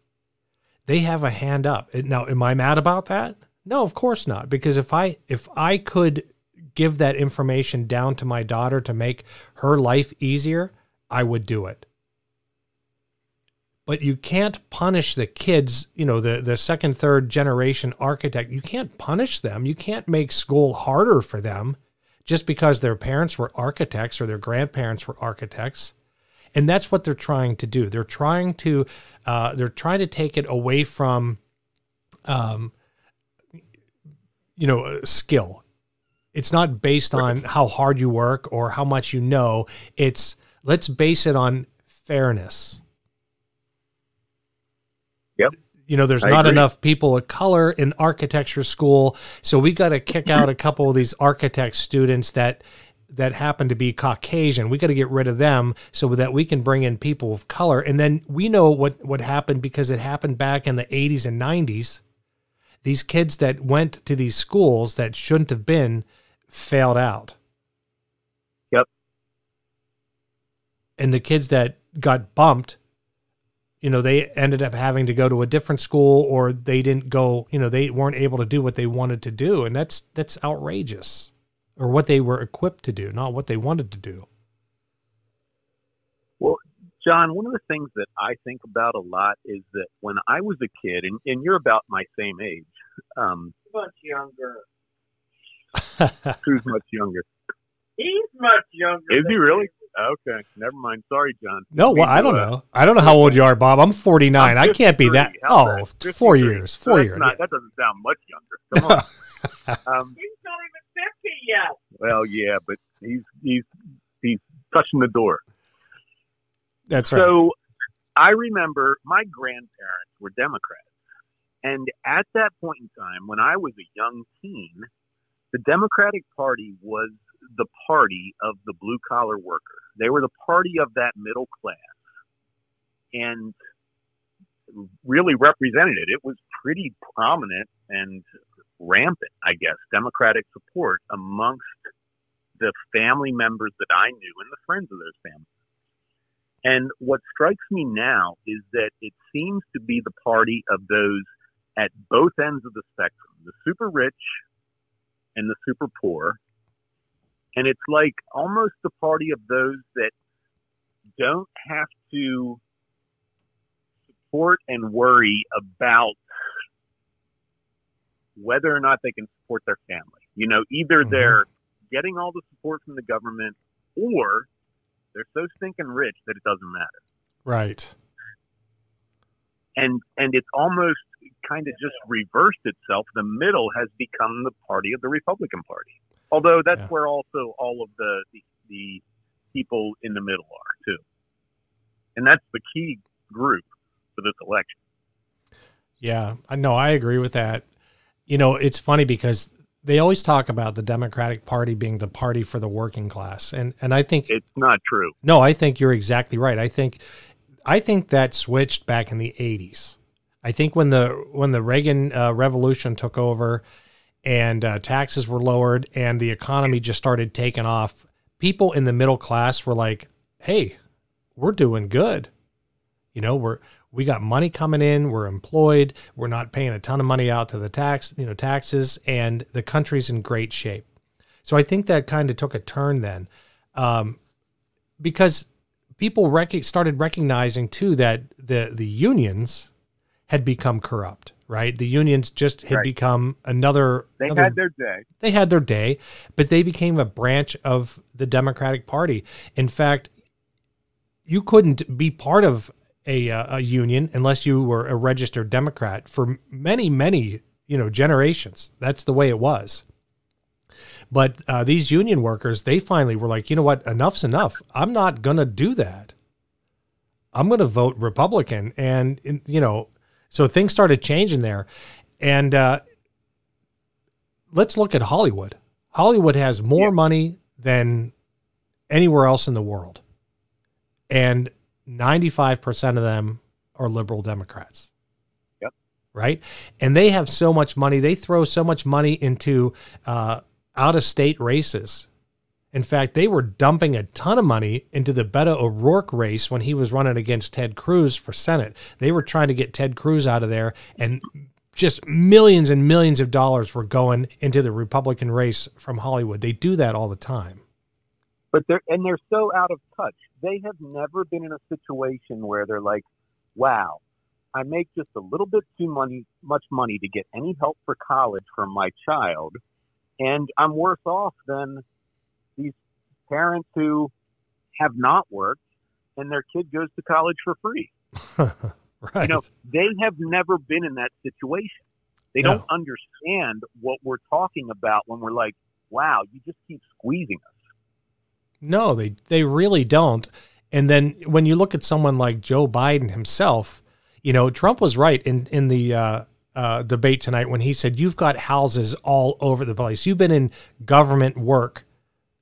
they have a hand up. Now, am I mad about that? No, of course not. Because if I if I could give that information down to my daughter to make her life easier, I would do it. But you can't punish the kids, you know, the, the second, third generation architect. You can't punish them. You can't make school harder for them just because their parents were architects or their grandparents were architects and that's what they're trying to do. They're trying to uh, they're trying to take it away from um, you know, uh, skill. It's not based on how hard you work or how much you know. It's let's base it on fairness. Yep. You know, there's I not agree. enough people of color in architecture school, so we got to kick out a couple of these architect students that that happen to be Caucasian. We got to get rid of them so that we can bring in people of color. And then we know what what happened because it happened back in the 80s and 90s. These kids that went to these schools that shouldn't have been failed out. Yep. And the kids that got bumped, you know, they ended up having to go to a different school or they didn't go, you know, they weren't able to do what they wanted to do. And that's that's outrageous. Or what they were equipped to do, not what they wanted to do. Well, John, one of the things that I think about a lot is that when I was a kid, and, and you're about my same age, um, Much younger. [LAUGHS] who's much younger? He's much younger. Is he really? you. Okay, never mind. Sorry, John. No, well, I don't Uh, know. I don't know how old you are, Bob. I'm 49. I'm I can't be that. 53. How's Oh, four years. So Four years. not- that doesn't sound much younger. Come [LAUGHS] on. Um, He's not even 50 yet. well, yeah, but he's he's he's touching the door. That's right. So I remember my grandparents were Democrats. And at that point in time, when I was a young teen, the Democratic Party was the party of the blue collar worker. They were the party of that middle class. And really represented it. It was pretty prominent and rampant, I guess, Democratic support amongst the family members that I knew and the friends of those families. And what strikes me now is that it seems to be the party of those at both ends of the spectrum the super rich and the super poor. And it's like almost the party of those that don't have to support and worry about whether or not they can support their family. You know, either Mhm. they're getting all the support from the government or they're so stinking rich that it doesn't matter. right. And and it's almost kind of just reversed itself. The middle has become the party of the Republican Party. Although that's Yeah. where also all of the, the the people in the middle are too. And that's the key group for this election. Yeah, I know. I agree with that. You know, it's funny because they always talk about the Democratic Party being the party for the working class, and and I think It's not true. no, I think you're exactly right. I think I think that switched back in the '80s. I think when the when the Reagan uh, Revolution took over and uh, taxes were lowered and the economy just started taking off, people in the middle class were like, "Hey, we're doing good. You know, we're we got money coming in, we're employed, we're not paying a ton of money out to the tax, you know, taxes, and the country's in great shape." So I think that kind of took a turn then, um, because people rec- started recognizing too that the the unions had become corrupt. Right, the unions just had Right. become another. They another had their day. they had their day, but they became a branch of the Democratic Party. In fact, you couldn't be part of a, uh, a union unless you were a registered Democrat for many, many you know generations. That's the way it was. But uh, these union workers, they finally were like, you know what, enough's enough. I'm not gonna do that. I'm gonna vote Republican, and you know, so things started changing there, and uh, let's look at Hollywood. Hollywood has more Yeah. money than anywhere else in the world. And 95% of them are liberal Democrats. Yep. Right? And they have so much money. They throw so much money into uh, out of state races. In fact, they were dumping a ton of money into the Beto O'Rourke race when he was running against Ted Cruz for Senate. They were trying to get Ted Cruz out of there, and just millions and millions of dollars were going into the Republican race from Hollywood. They do that all the time. But they're and they're so out of touch. They have never been in a situation where they're like, "Wow, I make just a little bit too money, much money to get any help for college for my child, and I'm worse off than these parents who have not worked and their kid goes to college for free." [LAUGHS] right. You know, they have never been in that situation. They No. don't understand what we're talking about when we're like, "Wow, you just keep squeezing us." No, they they really don't. And then when you look at someone like Joe Biden himself, you know, Trump was right in in the uh, uh, debate tonight when he said, "You've got houses all over the place. You've been in government work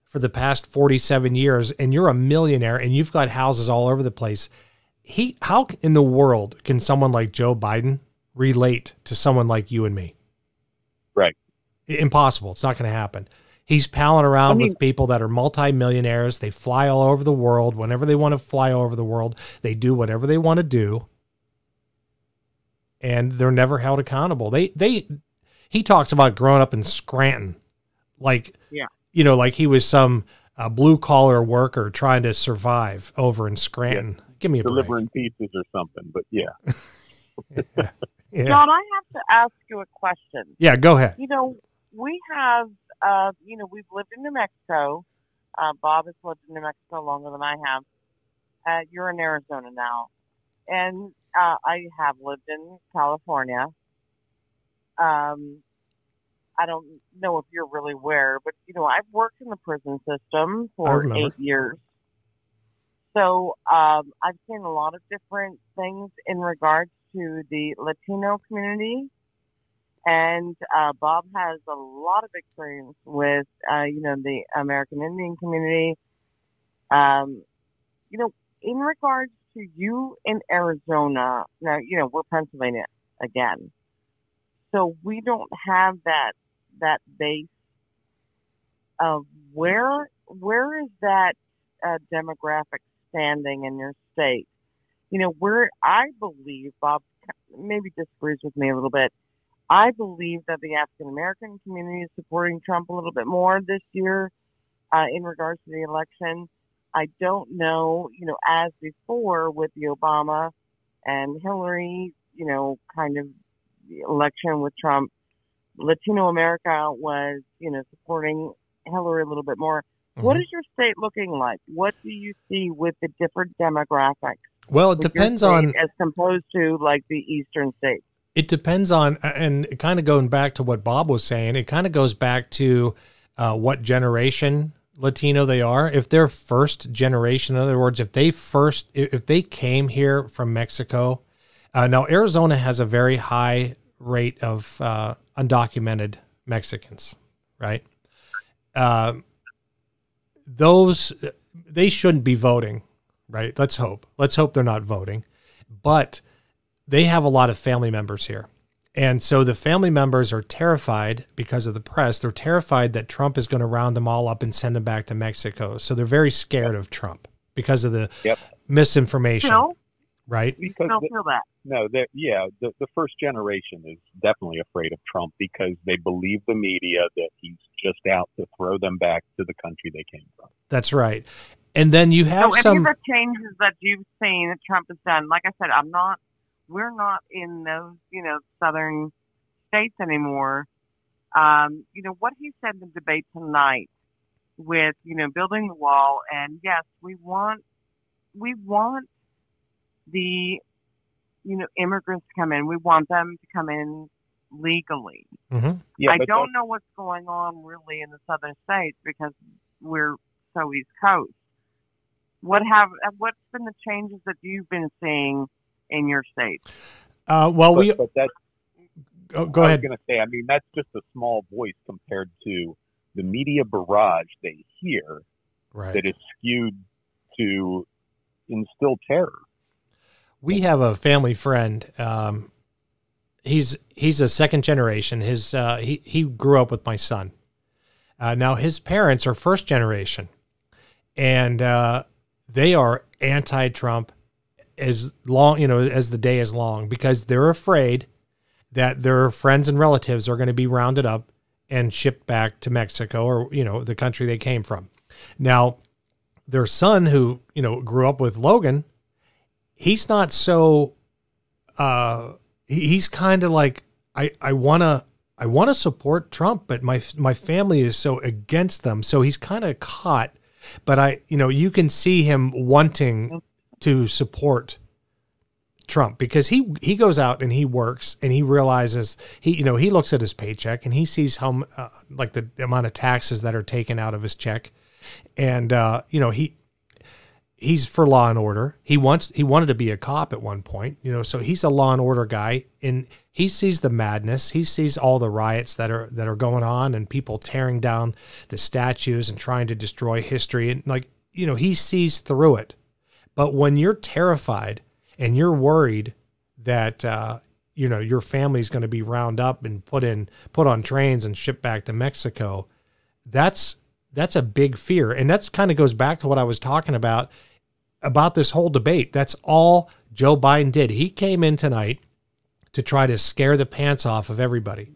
for the past forty seven years, and you're a millionaire, and you've got houses all over the place." He, how in the world can someone like Joe Biden relate to someone like you and me? Right. Impossible. It's not going to happen. He's palling around I mean- with people that are multimillionaires. They fly all over the world. Whenever they want to fly all over the world, they do whatever they want to do. And they're never held accountable. They they he talks about growing up in Scranton. Like Yeah. you know, like he was some uh, blue collar worker trying to survive over in Scranton. Give me a break. delivering pizzas or something. But yeah, [LAUGHS] [LAUGHS] Yeah. John, I have to ask you a question. yeah, go ahead. You know, we have, uh, you know, we've lived in New Mexico. Uh, Bob has lived in New Mexico longer than I have. Uh, you're in Arizona now. And uh, I have lived in California. Um, I don't know if you're really aware, but, you know, I've worked in the prison system for eight years. So um, I've seen a lot of different things in regards to the Latino community and uh, Bob has a lot of experience with, uh, you know, the American Indian community. Um, you know, in regards to you in Arizona, now you know we're Pennsylvania again, so we don't have that that base of where where is that uh, demographic standing in your state? You know, where I believe Bob maybe disagrees with me a little bit. I believe that the African American community is supporting Trump a little bit more this year uh, in regards to the election. I don't know, you know, as before with the Obama and Hillary, you know, kind of election with Trump, Latino America was, you know, supporting Hillary a little bit more. What Mhm. is your state looking like? What do you see with the different demographics? Well, it depends on as opposed to like the eastern states. It depends on and kind of going back to what bob was saying it kind of goes back to uh, what generation latino they are. If they're first generation in other words if they first if if they came here from mexico uh, now arizona has a very high rate of uh, undocumented mexicans right? Um, those they shouldn't be voting right? Let's hope. Let's hope they're not voting. But they have a lot of family members here. And so the family members are terrified because of the press. They're terrified that Trump is going to round them all up and send them back to Mexico. So they're very scared of Trump because of the Yep. misinformation, No, right? because don't the- feel that. no, yeah, the, the first generation is definitely afraid of Trump because they believe the media that he's just out to throw them back to the country they came from. That's right. And then you have So any some of the changes that you've seen that Trump has done, like I said, I'm not, we're not in those, you know, southern states anymore. Um, you know, what he said in the debate tonight with, you know, building the wall, and yes, we want, we want the, you know, immigrants to come in. We want them to come in legally. Mhm. Yeah, I don't know what's going on really in the southern states because we're so East Coast. What have what's been the changes that you've been seeing in your state? uh, well but, we but that's oh, go I ahead. was going to say, I mean, that's just a small voice compared to the media barrage they hear Right. that is skewed to instill terror. we have a family friend. Um, he's he's a second generation. His uh, he he grew up with my son. Uh, now his parents are first generation, and uh, they are anti-Trump as long you know as the day is long because they're afraid that their friends and relatives are going to be rounded up and shipped back to Mexico or you know the country they came from. Now their son who you know grew up with Logan he's not so uh he's kind of like I I want to I want to support Trump but my my family is so against them so he's kind of caught but I you know you can see him wanting to support Trump because he he goes out and he works and he realizes he you know he looks at his paycheck and he sees how uh, like the amount of taxes that are taken out of his check. And uh, you know he he's for law and order. He wants he wanted to be a cop at one point you know so he's a law and order guy and he sees the madness. He sees all the riots that are that are going on and people tearing down the statues and trying to destroy history. And like you know he sees through it but when you're terrified and you're worried that uh, you know your family's going to be round up and put in put on trains and shipped back to Mexico, that's that's a big fear, and that's kind of goes back to what I was talking about about this whole debate. That's all Joe Biden did. He came in tonight to try to scare the pants off of everybody.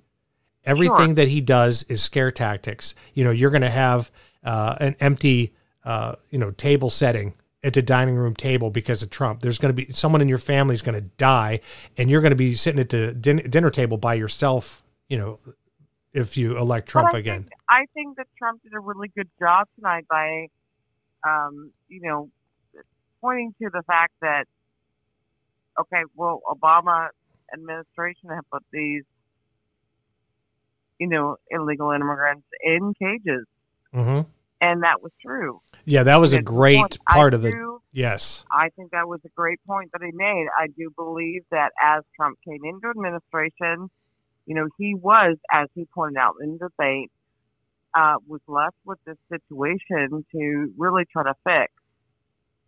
Everything sure. that he does is scare tactics. You know, you're going to have uh, an empty, uh, you know, table setting at the dining room table because of Trump. There's going to be someone in your family is going to die, and you're going to be sitting at the din- dinner table by yourself. You know, if you elect Trump I again. Think, I think that Trump did a really good job tonight by, um, you know, pointing to the fact that, okay, well, Obama administration had put these, you know, illegal immigrants in cages. Mm-hmm and that was true. Yeah, that was a great part I of the. do, yes, I think that was a great point that he made. I do believe that as Trump came into administration, you know, he was, as he pointed out in the debate, uh, was left with this situation to really try to fix.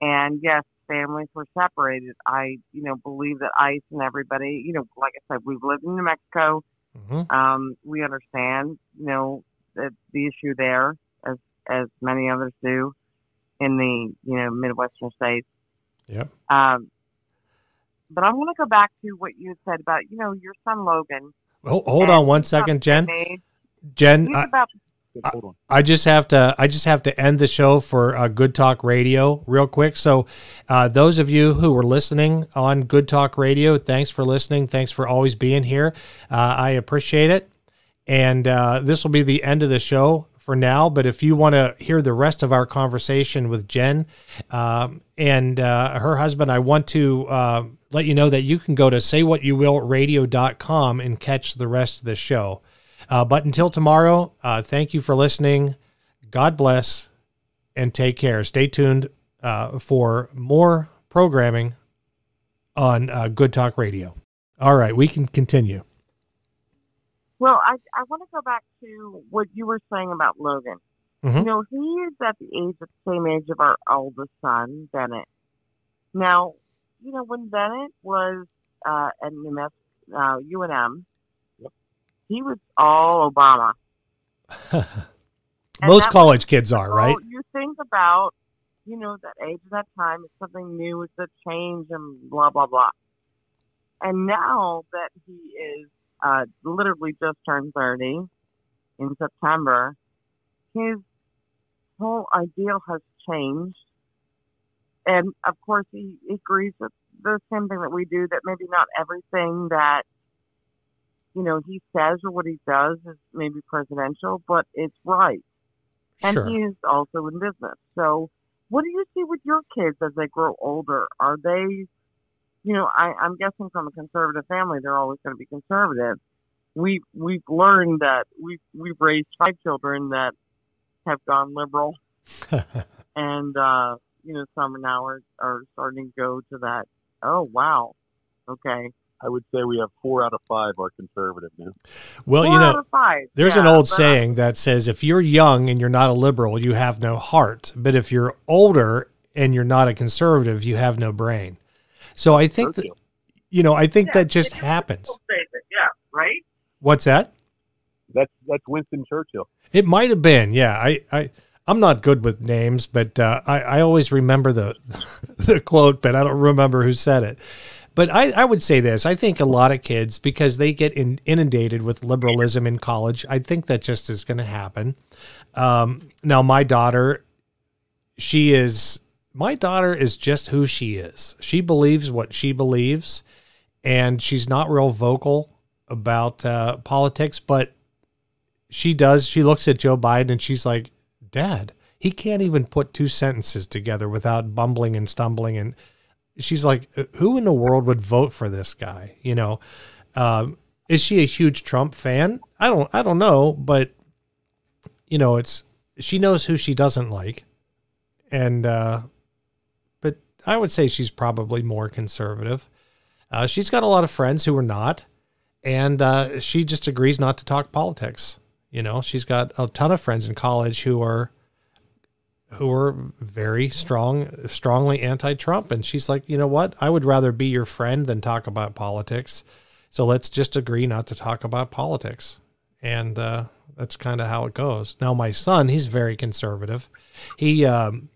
And yes, families were separated. I, you know, believe that ICE and everybody, you know, like I said, we've lived in New Mexico. mm-hmm. Um, we understand, you know, the, the issue there as many others do in the you know midwestern states. Yep. Um, but I want to go back to what you said about you know your son Logan. Oh, hold on one second, Jen. Jen, I, about, I, I, just have to I just have to end the show for uh, Good Talk Radio real quick. So, uh, those of you who were listening on Good Talk Radio, thanks for listening. Thanks for always being here. Uh, I appreciate it. And uh, this will be the end of the show for now. But if you want to hear the rest of our conversation with Jen um, and uh, her husband, I want to uh, let you know that you can go to saywhatyouwillradio.com and catch the rest of the show. Uh, but until tomorrow, uh, thank you for listening. God bless and take care. Stay tuned uh, for more programming on uh, Good Talk Radio. All right, we can continue. Well, I I want to go back to what you were saying about Logan. Mm-hmm. You know, he is at the age, at the same age of our oldest son, Bennett. Now, you know, when Bennett was uh, at New Mexico, uh, UNM, yep. he was all Obama. [LAUGHS] Most college was, kids are, right? You think about, you know, that age, that time, it's something new, it's a change, and blah blah blah. And now that he is uh, literally just turned 30 in September, his whole ideal has changed. And of course, he agrees with the same thing that we do that maybe not everything that, you know, he says or what he does is maybe presidential, but it's right. And sure. he is also in business. So, what do you see with your kids as they grow older? Are they you know, I, I'm guessing from a conservative family, they're always going to be conservative. We we've learned that we've we've raised five children that have gone liberal, [LAUGHS] and uh, you know, some now are are starting to go to that. Oh wow, okay. I would say we have four out of five are conservative now. Well, four you know, there's yeah, an old saying that says if you're young and you're not a liberal, you have no heart. But if you're older and you're not a conservative, you have no brain. So I think that, you know, I think yeah, that just happens. Yeah, right. What's that? That's that's Winston Churchill. It might have been. Yeah, I I I'm not good with names, but uh, I I always remember the [LAUGHS] the quote, but I don't remember who said it. But I, I would say this. I think a lot of kids, because they get in, inundated with liberalism in college, I think that just is going to happen. Um, now, my daughter, she is my daughter is just who she is. She believes what she believes, and she's not real vocal about uh, politics, but she does. She looks at Joe Biden and she's like, Dad, he can't even put two sentences together without bumbling and stumbling. And she's like, who in the world would vote for this guy? You know, um, is she a huge Trump fan? I don't, I don't know, but you know, it's she knows who she doesn't like, and uh, I would say she's probably more conservative. Uh, she's got a lot of friends who are not, and uh, she just agrees not to talk politics. You know, she's got a ton of friends in college who are who are very strong, strongly anti-Trump, and she's like, you know what? I would rather be your friend than talk about politics. So let's just agree not to talk about politics, and uh, that's kind of how it goes. Now, my son, he's very conservative. He, um,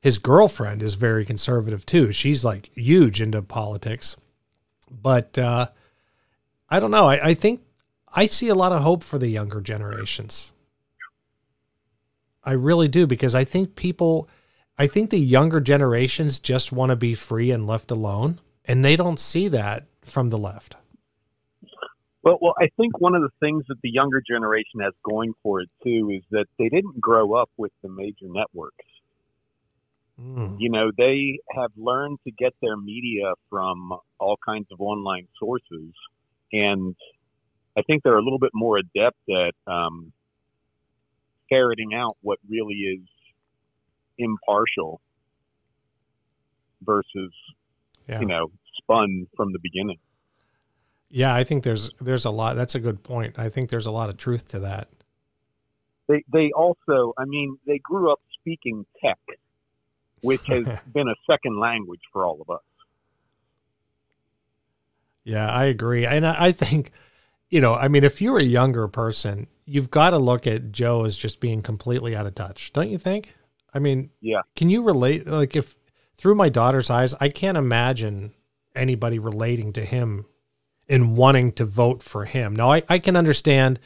his girlfriend is very conservative too. She's like huge into politics, but uh, I don't know. I, I think I see a lot of hope for the younger generations. I really do because I think people, I think the younger generations just want to be free and left alone, and they don't see that from the left. Well, well, I think one of the things that the younger generation has going for it too is that they didn't grow up with the major networks. Mm. You know, they have learned to get their media from all kinds of online sources, and I think they're a little bit more adept at um, ferreting out what really is impartial versus, Yeah. you know, spun from the beginning. Yeah, I think there's there's a lot. That's a good point. I think there's a lot of truth to that. They they also, I mean, they grew up speaking tech, which has [LAUGHS] been a second language for all of us. Yeah, I agree. And I I think, you know, I mean, if you're a younger person, you've got to look at Joe as just being completely out of touch, don't you think? I mean, Yeah. can you relate? Like, if through my daughter's eyes, I can't imagine anybody relating to him and wanting to vote for him. Now, I, I can understand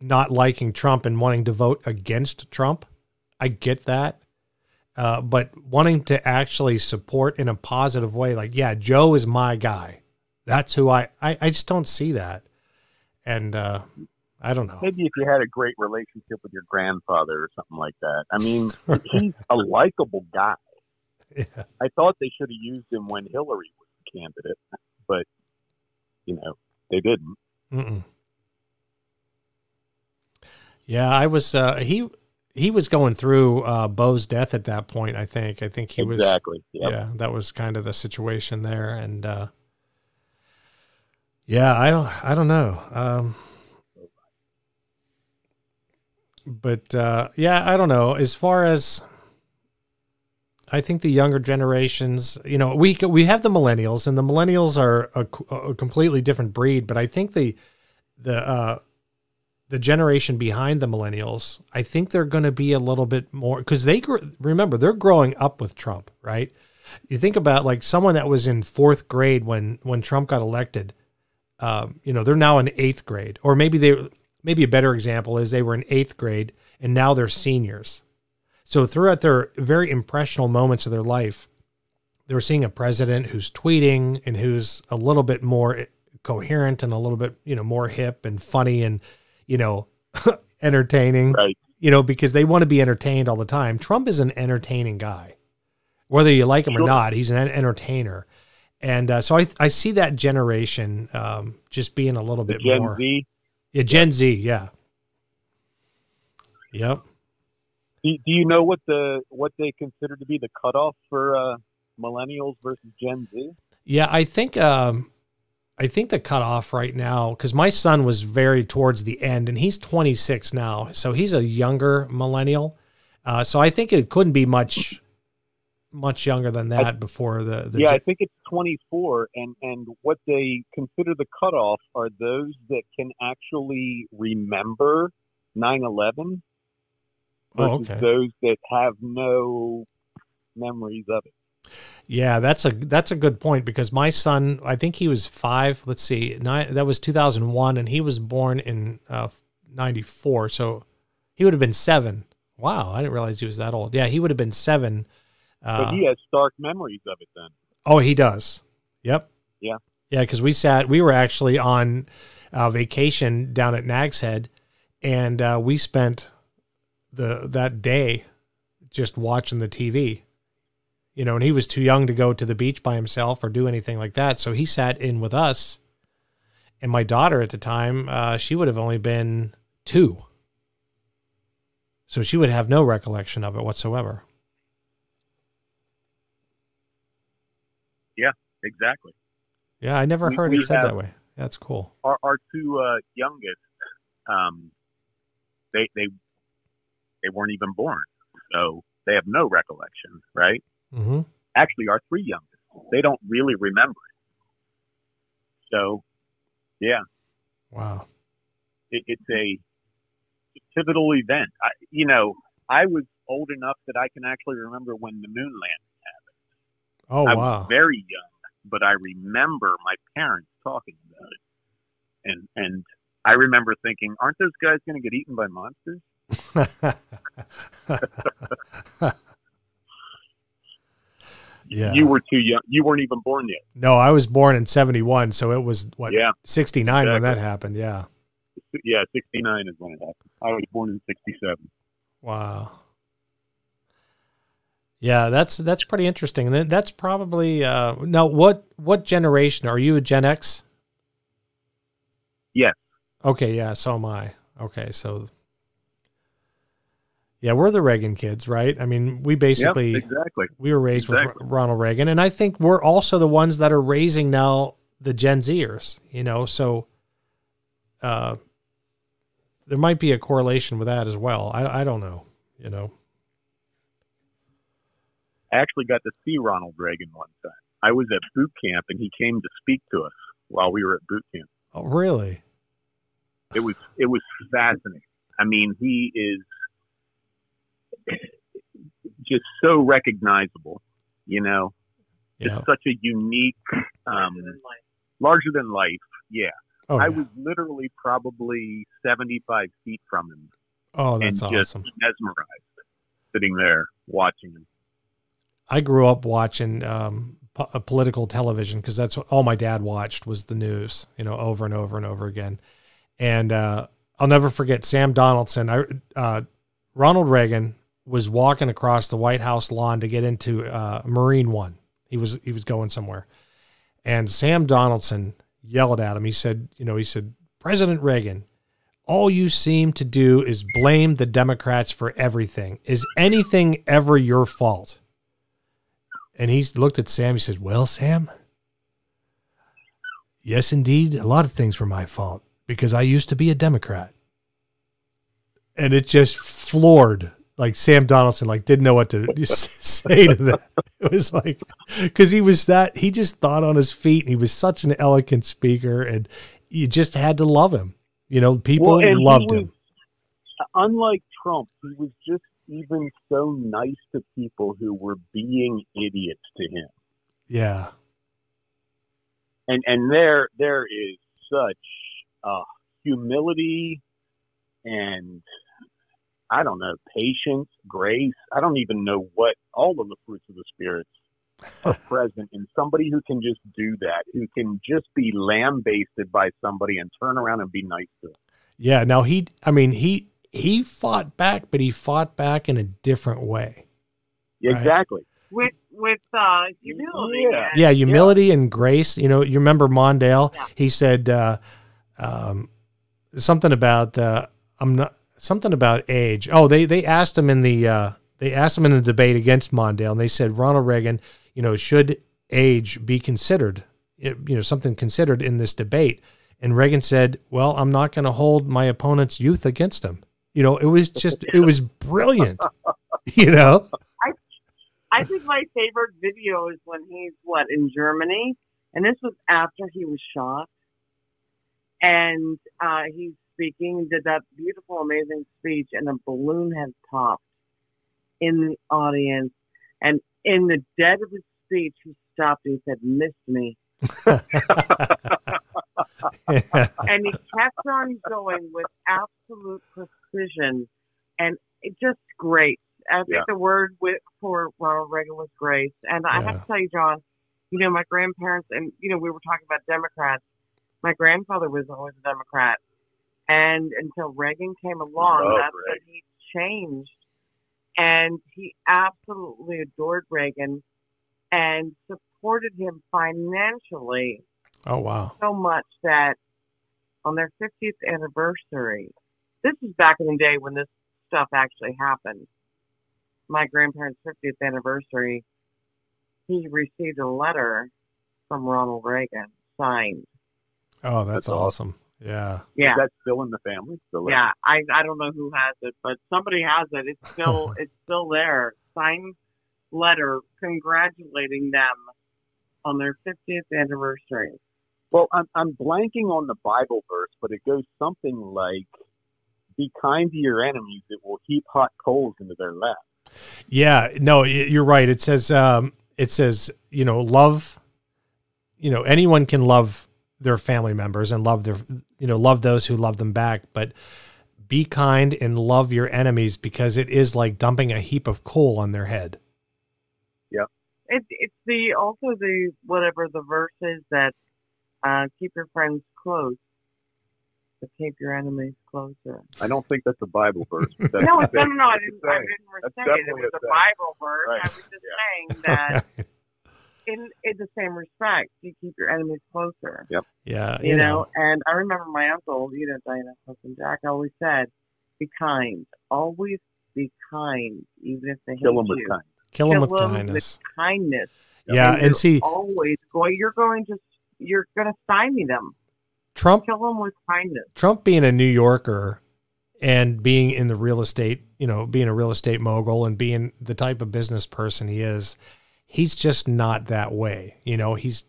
not liking Trump and wanting to vote against Trump. I get that. Uh, but wanting to actually support in a positive way, like, yeah, Joe is my guy. That's who I, I, I just don't see that. And uh, I don't know. Maybe if you had a great relationship with your grandfather or something like that. I mean, [LAUGHS] he's a likable guy. Yeah. I thought they should have used him when Hillary was the candidate, but you know they didn't. Mm-mm. Yeah, I was. Uh, he he was going through uh, Bo's death at that point. I think. I think he was. exactly. Yep. Yeah, that was kind of the situation there, and uh, yeah, I don't. I don't know. Um, but uh, yeah, I don't know. As far as I think the younger generations, you know, we we have the millennials, and the millennials are a, a completely different breed. But I think the the uh, the generation behind the millennials, I think they're going to be a little bit more because they remember they're growing up with Trump, right? You think about like someone that was in fourth grade when when Trump got elected. Um, you know, they're now in eighth grade, or maybe they maybe a better example is they were in eighth grade and now they're seniors. So throughout their very impressional moments of their life, they're seeing a president who's tweeting and who's a little bit more coherent and a little bit, you know, more hip and funny and, you know, [LAUGHS] entertaining. Right. You know, because they want to be entertained all the time. Trump is an entertaining guy. Whether you like him or not, he's an entertainer. And uh, so I I see that generation um, just being a little The bit Gen more. Z. Yeah, Gen Z, yeah. Yep. Do, do you know what the what they consider to be the cutoff for uh, millennials versus Gen Z? Yeah, I think um I think the cutoff right now, because my son was very towards the end and he's 26 now. So he's a younger millennial. Uh, so I think it couldn't be much much younger than that before the, the yeah, I think it's 24, and and what they consider the cutoff are those that can actually remember 9/11 Oh, versus okay. those that have no memories of it. Yeah, that's a that's a good point because my son, I think he was five. Let's see, nine, that was 2001, and he was born in uh, 94, so he would have been seven. Wow, I didn't realize he was that old. Yeah, he would have been seven. Uh, But he has stark memories of it then. Oh, he does. Yep. Yeah. Yeah, because we sat, we were actually on uh, vacation down at Nag's Head, and uh, we spent the that day just watching the TV. You know, and he was too young to go to the beach by himself or do anything like that. So he sat in with us. And my daughter at the time, uh, she would have only been two. So she would have no recollection of it whatsoever. Yeah, exactly. Yeah, I never We- heard we it said that way. That's cool. Our our two uh, youngest, um, they they they weren't even born, so they have no recollection, right? Hmm Actually, our three youngest, they don't really remember it. So, yeah, Wow. it, it's a pivotal event. I, you know, I was old enough that I can actually remember when the moon landing happened. Oh I wow. was very young, but I remember my parents talking about it, and and I remember thinking, "Aren't those guys going to get eaten by monsters?" [LAUGHS] [LAUGHS] yeah. You were too young. You weren't even born yet. no, I was born in 71, so it was what Yeah, 69 when that happened. Yeah. yeah. Sixty nine is when it happened. I was born in sixty seven. Wow. Yeah, that's that's pretty interesting. And that's probably uh now what what generation are you a Gen X? Yes. Okay, yeah, so am I. Okay, so yeah, we're the Reagan kids, right? I mean, we basically exactly. we were raised Exactly. with Ronald Reagan, and I think we're also the ones that are raising now the Gen Zers. You know, so uh, there might be a correlation with that as well. I I don't know. You know. I actually got to see Ronald Reagan one time. I was at boot camp, and he came to speak to us while we were at boot camp. Oh, really? It was it was fascinating. I mean, he is [LAUGHS] just so recognizable. You know, just Yeah. such a unique, um, larger than life. Yeah, Oh, I yeah. was literally probably seventy five feet from him, oh that's and just awesome. mesmerized, sitting there watching him. I grew up watching um, po- uh, political television because that's what all my dad watched was the news, you know, over and over and over again. And uh, I'll never forget Sam Donaldson. I uh, Ronald Reagan was walking across the White House lawn to get into uh, Marine One. He was he was going somewhere, and Sam Donaldson yelled at him. He said, you know, he said, President Reagan, all you seem to do is blame the Democrats for everything. Is anything ever your fault? And he looked at Sam. He said, Well, Sam, yes, indeed. A lot of things were my fault because I used to be a Democrat. And it just floored. Like Sam Donaldson, like didn't know what to [LAUGHS] say to that. It was like because he was that he just thought on his feet. And he was such an elegant speaker, and you just had to love him. You know, people Well, loved was- him. unlike Trump, he was just even so nice to people who were being idiots to him. Yeah, And and there there is such uh, humility and I don't know patience, grace. I don't even know what all of the fruits of the spirits are [LAUGHS] present in somebody who can just do that, who can just be lambasted by somebody and turn around and be nice to them. yeah. Now he, I mean, he he fought back, but he fought back in a different way. Right. Exactly. with with uh, humility. Yeah. Yeah, humility and grace. You know, you remember Mondale? Yeah. He said uh, um, something about uh, I'm not something about age. Oh, they they asked him in the uh, they asked him in the debate against Mondale, and they said Ronald Reagan, you know, should age be considered? You know, something considered in this debate. And Reagan said, "Well, I'm not going to hold my opponent's youth against him." You know, it was just it was brilliant. [LAUGHS] you know, I I think my favorite video is when he's what in Germany, and this was after he was shot, and uh, he's speaking, did that beautiful, amazing speech, and a balloon had popped in the audience, and in the dead of his speech, he stopped and he said, "Missed me," [LAUGHS] and he kept on going with absolute precision, and it just great. I think Yeah. the word with, for Ronald Reagan was grace. And I have to tell you, John, you know, my grandparents, and, you know, we were talking about Democrats. My grandfather was always a Democrat. And until Reagan came along, Love that's when he changed. And he absolutely adored Reagan. and supported him financially Oh wow. so much that on their 50th anniversary, this is back in the day when this stuff actually happened. My grandparents' 50th anniversary, he received a letter from Ronald Reagan signed. Oh, that's, That's awesome. Yeah. Yeah. Is that still in the family? Still Yeah, I I don't know who has it, but somebody has it. It's still [LAUGHS] it's still there. Signed letter congratulating them on their 50th anniversary. Well, I'm I'm blanking on the Bible verse, but it goes something like, "Be kind to your enemies; it will heap hot coals into their lap." Yeah, no, you're right. It says um it says, you know, love you know, anyone can love their family members and love their you know, love those who love them back, but be kind and love your enemies because it is like dumping a heap of coal on their head. Yeah, it's it's the also the whatever the verse is that uh, keep your friends close, but keep your enemies closer. I don't think that's a Bible verse. But that's No, it's, no, no, no. I didn't. I didn't That's say it. It was a a saying. Bible verse. Right. I was just saying that [LAUGHS] in in the same respect, you keep your enemies closer. Yep. Yeah, You, know? and I remember my uncle, you know, Diana's husband Jack, always said, "Be kind. Always be kind, even if they Kill hate them with you. kind. kill them with 'em kindness. kindness. Yeah, you're and see always going. You're going to. You're going to stymie them. Trump Kill them with kindness. Trump being a New Yorker and being in the real estate, you know, being a real estate mogul and being the type of business person he is, he's just not that way. You know, he's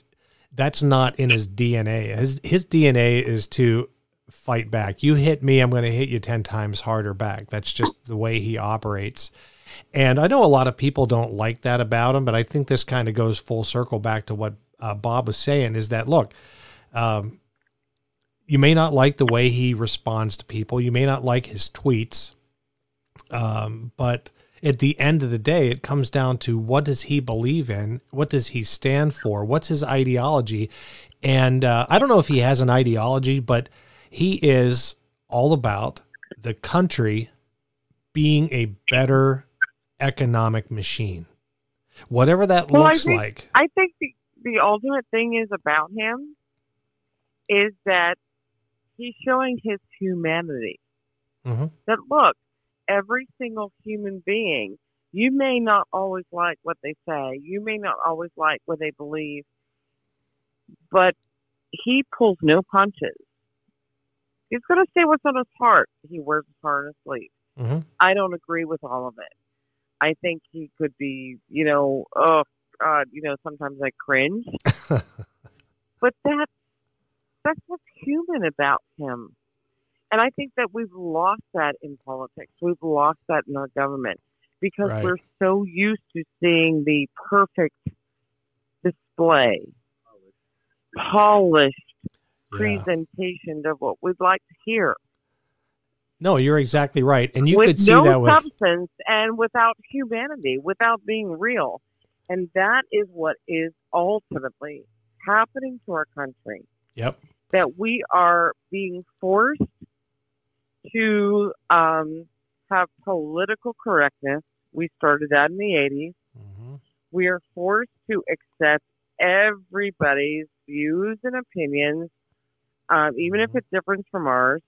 that's not in his DNA. His his DNA is to fight back. You hit me, I'm going to hit you 10 times harder back. That's just the way he operates. And I know a lot of people don't like that about him, but I think this kind of goes full circle back to what uh, Bob was saying is that look, um, you may not like the way he responds to people. You may not like his tweets. Um, but at the end of the day, it comes down to what does he believe in? What does he stand for? What's his ideology? And uh, I don't know if he has an ideology, but he is all about the country being a better economic machine. Whatever that Well, I looks think- like. I think the the ultimate thing is about him is that he's showing his humanity. Mhm. That look, every single human being, you may not always like what they say, you may not always like what they believe, but he pulls no punches. He's going to say what's on his heart. He wears his heart on his sleeve. Mhm. I don't agree with all of it. I think he could be, you know, oh God, you know, sometimes I cringe. [LAUGHS] but that's that's what's human about him. And I think that we've lost that in politics. We've lost that in our government because Right. we're so used to seeing the perfect display, polished Yeah. presentation of what we'd like to hear. No, you're exactly right. And you with could see no that with substance and without humanity, without being real. And that is what is ultimately happening to our country. Yep. That we are being forced to um, have political correctness. We started that in the 80s. hmm We are forced to accept everybody's views and opinions, um, even if Mhm. it's different from ours.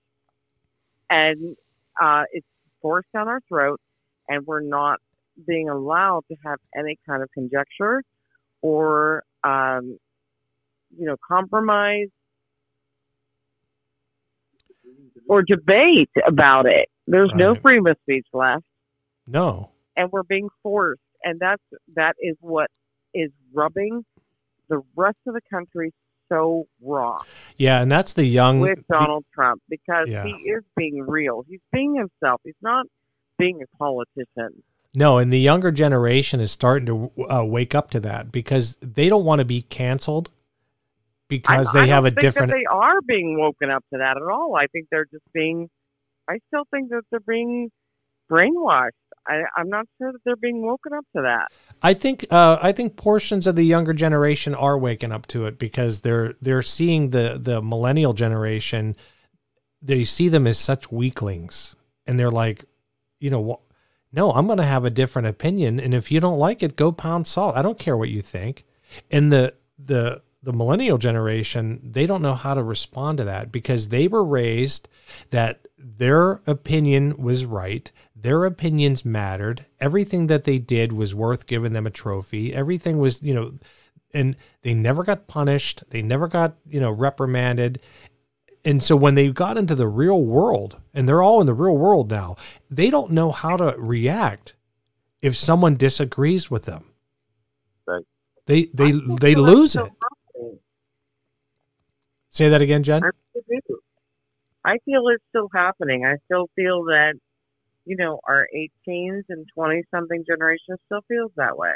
And uh, it's forced down our throat, and we're not being allowed to have any kind of conjecture or, um, you know, compromise or debate about it. There's no Right. freedom of speech left No. and we're being forced and that's that is what is rubbing the rest of the country so wrong Yeah, and that's the young with the- Donald Trump because Yeah. he is being real. He's being himself. He's not being a politician. No, and the younger generation is starting to uh, wake up to that because they don't want to be canceled because I, they I have don't a think different. That they are being woken up to that at all. I think they're just being. I still think that they're being brainwashed. I, I'm not sure that they're being woken up to that. I think uh, I think portions of the younger generation are waking up to it because they're they're seeing the the millennial generation. They see them as such weaklings, and they're like, you know, no, I'm going to have a different opinion. And if you don't like it, go pound salt. I don't care what you think. And the, the, the millennial generation, they don't know how to respond to that because they were raised that their opinion was right. Their opinions mattered. Everything that they did was worth giving them a trophy. Everything was, you know, and they never got punished. They never got, you know, reprimanded. And so when they got into the real world, and they're all in the real world now, they don't know how to react if someone disagrees with them. Right. They they they that's lose so it. Say that again, Jen. I do. I feel it's still happening. I still feel that, you know, our 18s and 20 something generation still feels that way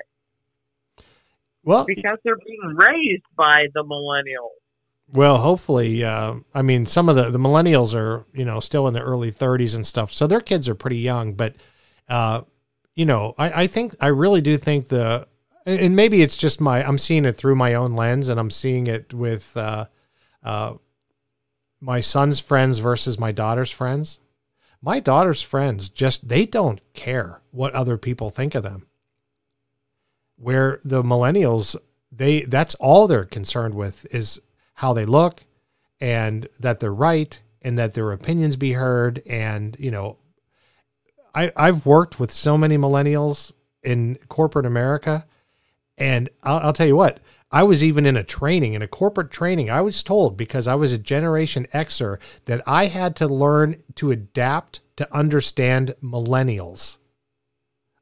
Well, because they're being raised by the millennials. Well, hopefully, uh, I mean, some of the the millennials are you know still in the early 30s and stuff, so their kids are pretty young. But uh, you know, I, I think I really do think the and maybe it's just my I'm seeing it through my own lens, and I'm seeing it with uh, uh, my son's friends versus my daughter's friends. My daughter's friends just they don't care what other people think of them. Where the millennials, they that's all they're concerned with is how they look and that they're right and that their opinions be heard and you know I I've worked with so many millennials in corporate America and I'll, I'll tell you what I was even in a training in a corporate training I was told because I was a generation Xer that I had to learn to adapt to understand millennials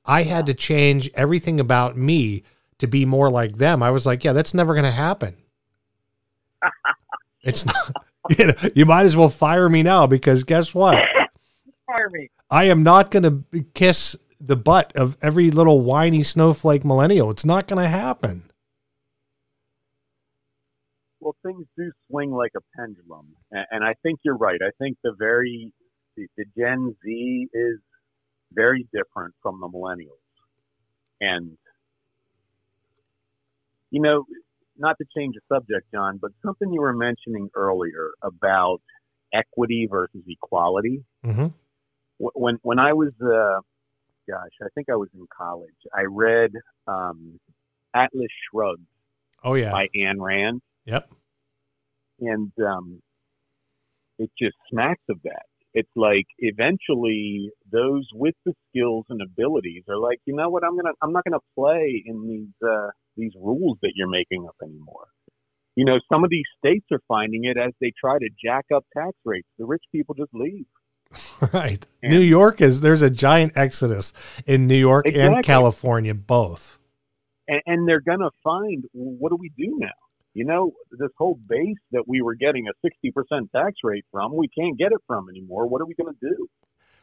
I had to change everything about me to be more like them I was like yeah that's never going to happen [LAUGHS] it's not, [LAUGHS] you know, you might as well fire me now because guess what? Harvey. I am not going to kiss the butt of every little whiny snowflake millennial. It's not going to happen. Well, things do swing like a pendulum, and, and I think you're right. I think the very the, the Gen Z is very different from the millennials, and you know, not to change the subject, John, but something you were mentioning earlier about equity versus equality. hmm When when I was, uh, gosh, I think I was in college. I read um, Atlas Shrugged Oh yeah. by Ayn Rand yep. and um, it just smacks of that. It's like eventually those with the skills and abilities are like, you know what, I'm gonna, I'm not gonna play in these uh, these rules that you're making up anymore. You know, some of these states are finding it as they try to jack up tax rates. The rich people just leave. [LAUGHS] Right. And- New York is there's a giant exodus in New York and California both. and, and they're going to find well, what do we do now? You know, this whole base that we were getting a 60% tax rate from, we can't get it from anymore. What are we going to do?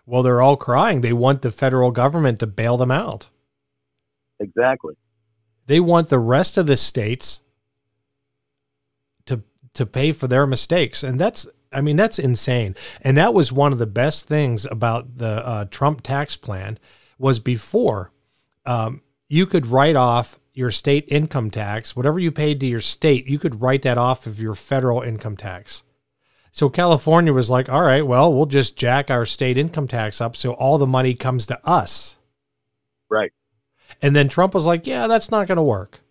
Well, they're all crying. They want the federal government to bail them out. Exactly. They want the rest of the states to to pay for their mistakes, and that's I mean that's insane. And that was one of the best things about the uh, Trump tax plan was before um, you could write off your state income tax, whatever you paid to your state, you could write that off of your federal income tax. So California was like, all right, well, we'll just jack our state income tax up so all the money comes to us. Right. And then Trump was like, yeah, that's not going to work.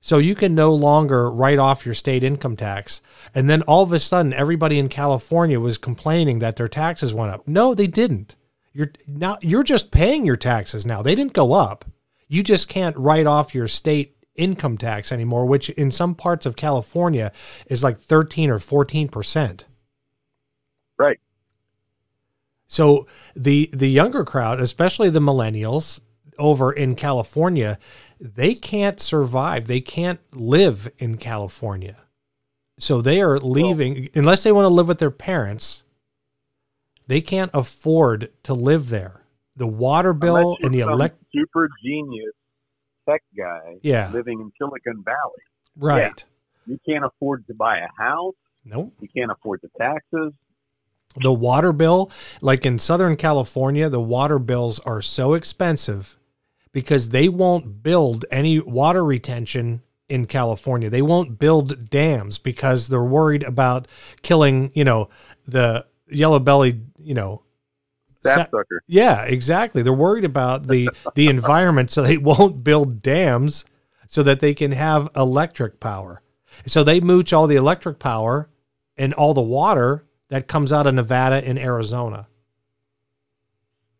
So you can no longer write off your state income tax. And then all of a sudden, everybody in California was complaining that their taxes went up. No, they didn't. You're now you're just paying your taxes now. They didn't go up. You just can't write off your state income tax anymore, which in some parts of California is like 13 or 14 percent. Right. So the the younger crowd, especially the millennials over in California, they can't survive. They can't live in California. So they are leaving unless they want to live with their parents. They can't afford to live there. The water bill and the elect super genius tech guy Yeah. living in Silicon Valley. right. You can't afford to buy a house. Nope. You can't afford the taxes. The water bill, like in Southern California, the water bills are so expensive because they won't build any water retention in California. They won't build dams because they're worried about killing, you know, the yellow bellied, you know, Sapsucker. Yeah, exactly. They're worried about the the environment, so they won't build dams so that they can have electric power. So they mooch all the electric power and all the water that comes out of Nevada and Arizona.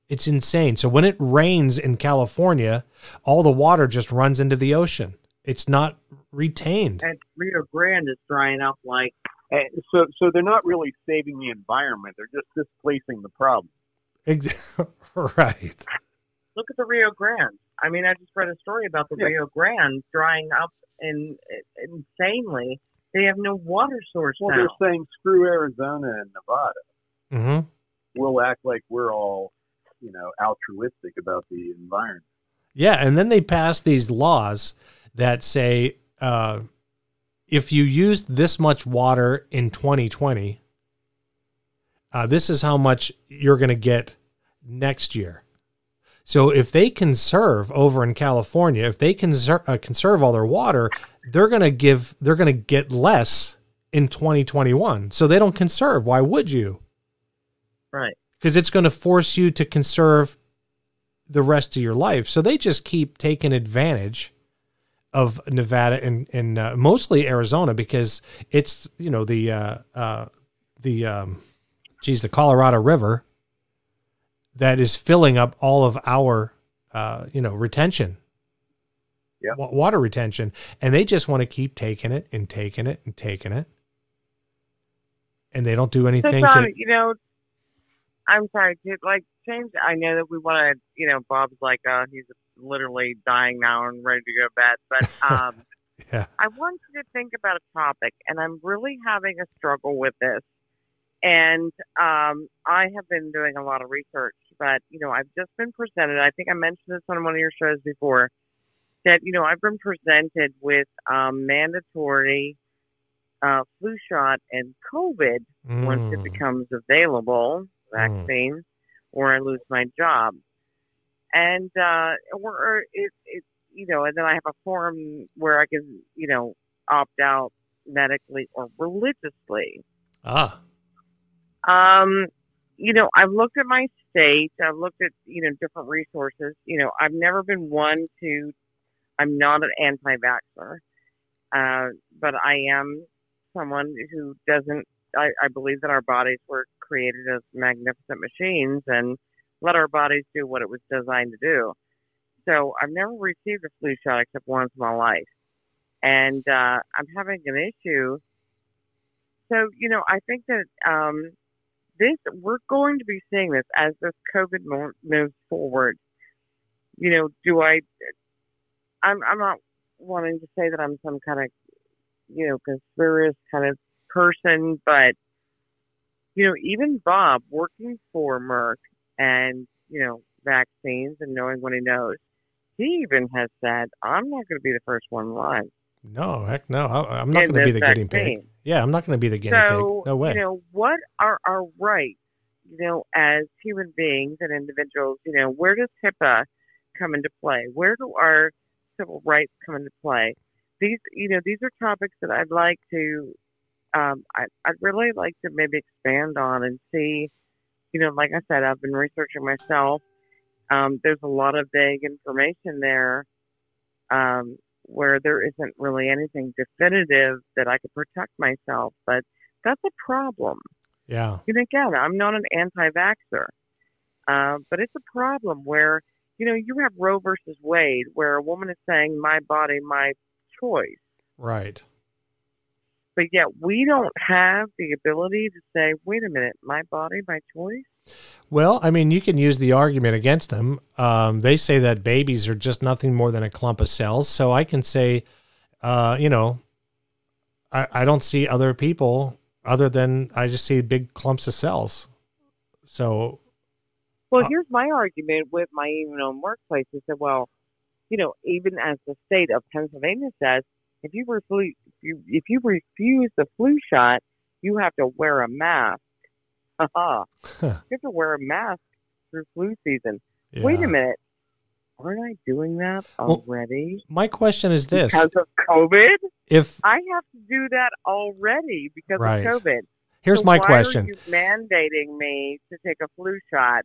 It's insane. So when it rains in California, all the water just runs into the ocean. It's not retained. And Rio Grande is drying up like And so, so they're not really saving the environment; they're just displacing the problem. Ex- [LAUGHS] right. look at the Rio Grande. I mean, I just read a story about the Yeah. Rio Grande drying up in, insanely. They have no water source Well, now. they're saying screw Arizona and Nevada. hmm We'll act like we're all, you know, altruistic about the environment. Yeah, and then they pass these laws that say uh, if you used this much water in 2020, uh, this is how much you're going to get next year. So if they conserve over in California, if they conserve, uh, conserve all their water, they're going to give, they're going to get less in 2021. So they don't conserve. Why would you? right. because it's going to force you to conserve the rest of your life. So they just keep taking advantage of Nevada and and uh, mostly Arizona because it's you know the uh, uh, the um, geez the Colorado River that is filling up all of our uh, you know retention. Yeah. wa- Water retention, and they just want to keep taking it and taking it and taking it, and they don't do So, anything to. you know, I'm sorry, to like change. I know that we want to, you know, Bob's like, uh, he's literally dying now and ready to go to bed. But [LAUGHS] um, Yeah. I want you to think about a topic, and I'm really having a struggle with this. And um, I have been doing a lot of research, but you know, I've just been presented. I think I mentioned this on one of your shows before. That you know, I've been presented with um, mandatory uh, flu shot and COVID once it Mm. becomes available, vaccine, or I lose my job. And uh, or it, it, you know, and then I have a form where I can, you know, opt out medically or religiously. Ah. Um, you know, I've looked at my state. I've looked at you know different resources. You know, I've never been one to. I'm not an anti-vaxxer, uh, but I am someone who doesn't. I, I believe that our bodies were created as magnificent machines, and let our bodies do what it was designed to do. So I've never received a flu shot except once in my life, and uh, I'm having an issue. So you know, I think that um, this we're going to be seeing this as this COVID moves forward. You know, do I? I'm I'm not wanting to say that I'm some kind of you know conspiracy kind of person, but you know, even Bob working for Merck and you know vaccines and knowing what he knows, he even has said, "I'm not going to be the first one live." No, heck no. I, I'm not going to be the guinea pig. Yeah, I'm not going to be the guinea so, pig. No way. You know, what are our rights, you know, as human beings and individuals? You know, where does HIPAA come into play? Where do our civil rights come into play? These, you know, these are topics that I'd like to, um, I, I'd really like to maybe expand on and see, you know, like I said, I've been researching myself. Um, there's a lot of vague information there. Um, where there isn't really anything definitive that I could protect myself. But that's a problem. yeah. And again, I'm not an anti-vaxxer, uh, but it's a problem where you know you have Roe versus Wade, where a woman is saying "my body, my choice," Right. But yet we don't have the ability to say, "Wait a minute, my body, my choice." Well, I mean, you can use the argument against them. Um, they say that babies are just nothing more than a clump of cells. So I can say, uh, you know, I, I don't see other people other than I just see big clumps of cells. So, Well, Uh, here's my argument with my even own workplace. I said, well, you know, even as the state of Pennsylvania says, if you refuse, if you, if you refuse the flu shot, you have to wear a mask. Uh-huh. [LAUGHS] Haha. you have to wear a mask through flu season. Wait a minute. Aren't I doing that Well, already? My question is this: because of COVID? If I have to do that already because Right. of COVID. here's So my why question, Are you mandating me to take a flu shot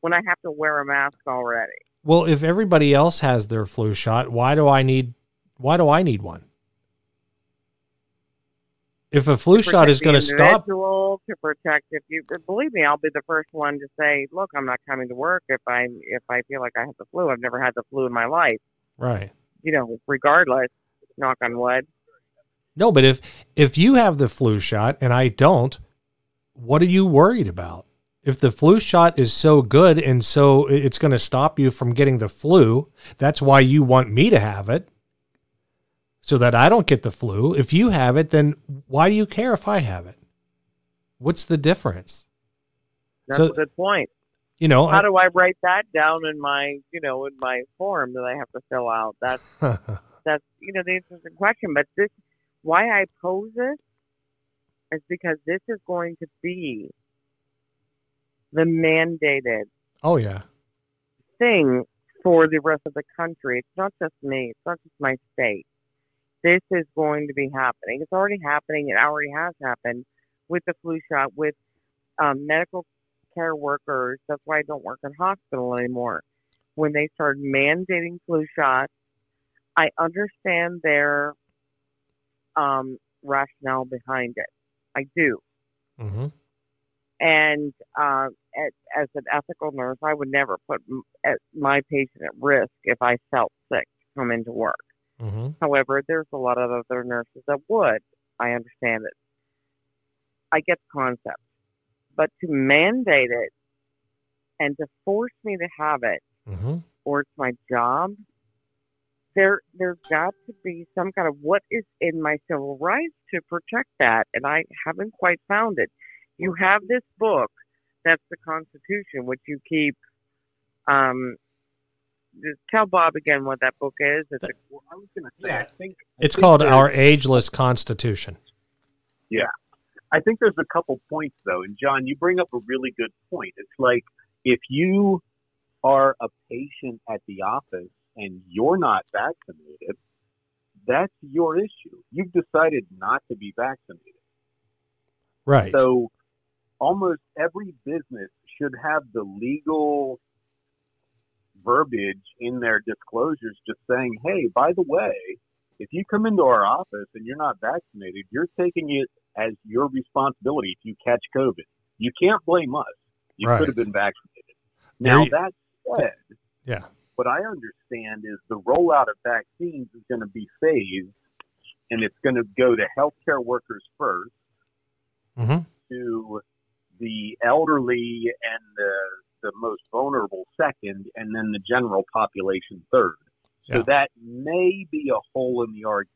when I have to wear a mask already? Well, if everybody else has their flu shot, why do I need why do I need one? If a flu shot is going to stop, to protect if you uh, believe me, I'll be the first one to say, look, I'm not coming to work if I if I feel like I have the flu. I've never had the flu in my life. right? You know, regardless, knock on wood. No, but if if you have the flu shot and I don't, what are you worried about? If the flu shot is so good and so it's going to stop you from getting the flu, that's why you want me to have it so that I don't get the flu. If you have it, then why do you care if I have it? What's the difference? That's So- a good point. You know, How do I write that down in my, you know, in my form that I have to fill out? That's [LAUGHS] that's you know the interesting question. But this, why I pose this, is because this is going to be the mandated oh yeah, thing for the rest of the country. It's not just me. It's not just my state. This is going to be happening. It's already happening. It already has happened with the flu shot, with um, medical care workers. That's why I don't work in hospital anymore. When they started mandating flu shots, I understand their um, rationale behind it. I do. hmm And uh, as, as an ethical nurse, I would never put m- at my patient at risk if I felt sick to come into work. Hmm However, there's a lot of other nurses that would. I understand it. I get the concept. But to mandate it and to force me to have it, hmm or it's my job, there there's got to be some kind of what is in my civil rights to protect that, and I haven't quite found it. You have this book that's the Constitution, which you keep. Um, just tell Bob again what that book is. It's a, Well, I was going to say, I think I think called Our Ageless Constitution. Yeah, I think there's a couple points though, and John, you bring up a really good point. It's like if you are a patient at the office and you're not vaccinated, that's your issue. You've decided not to be vaccinated. Right. So almost every business should have the legal verbiage in their disclosures just saying, hey, by the way, if you come into our office and you're not vaccinated, you're taking it as your responsibility if you catch COVID. You can't blame us. You Right. could have been vaccinated. Now, you- that said, yeah. what I understand is the rollout of vaccines is going to be phased and it's going to go to healthcare workers first hmm to the elderly and the, the most vulnerable second, and then the general population third. So Yeah. that may be a hole in the argument.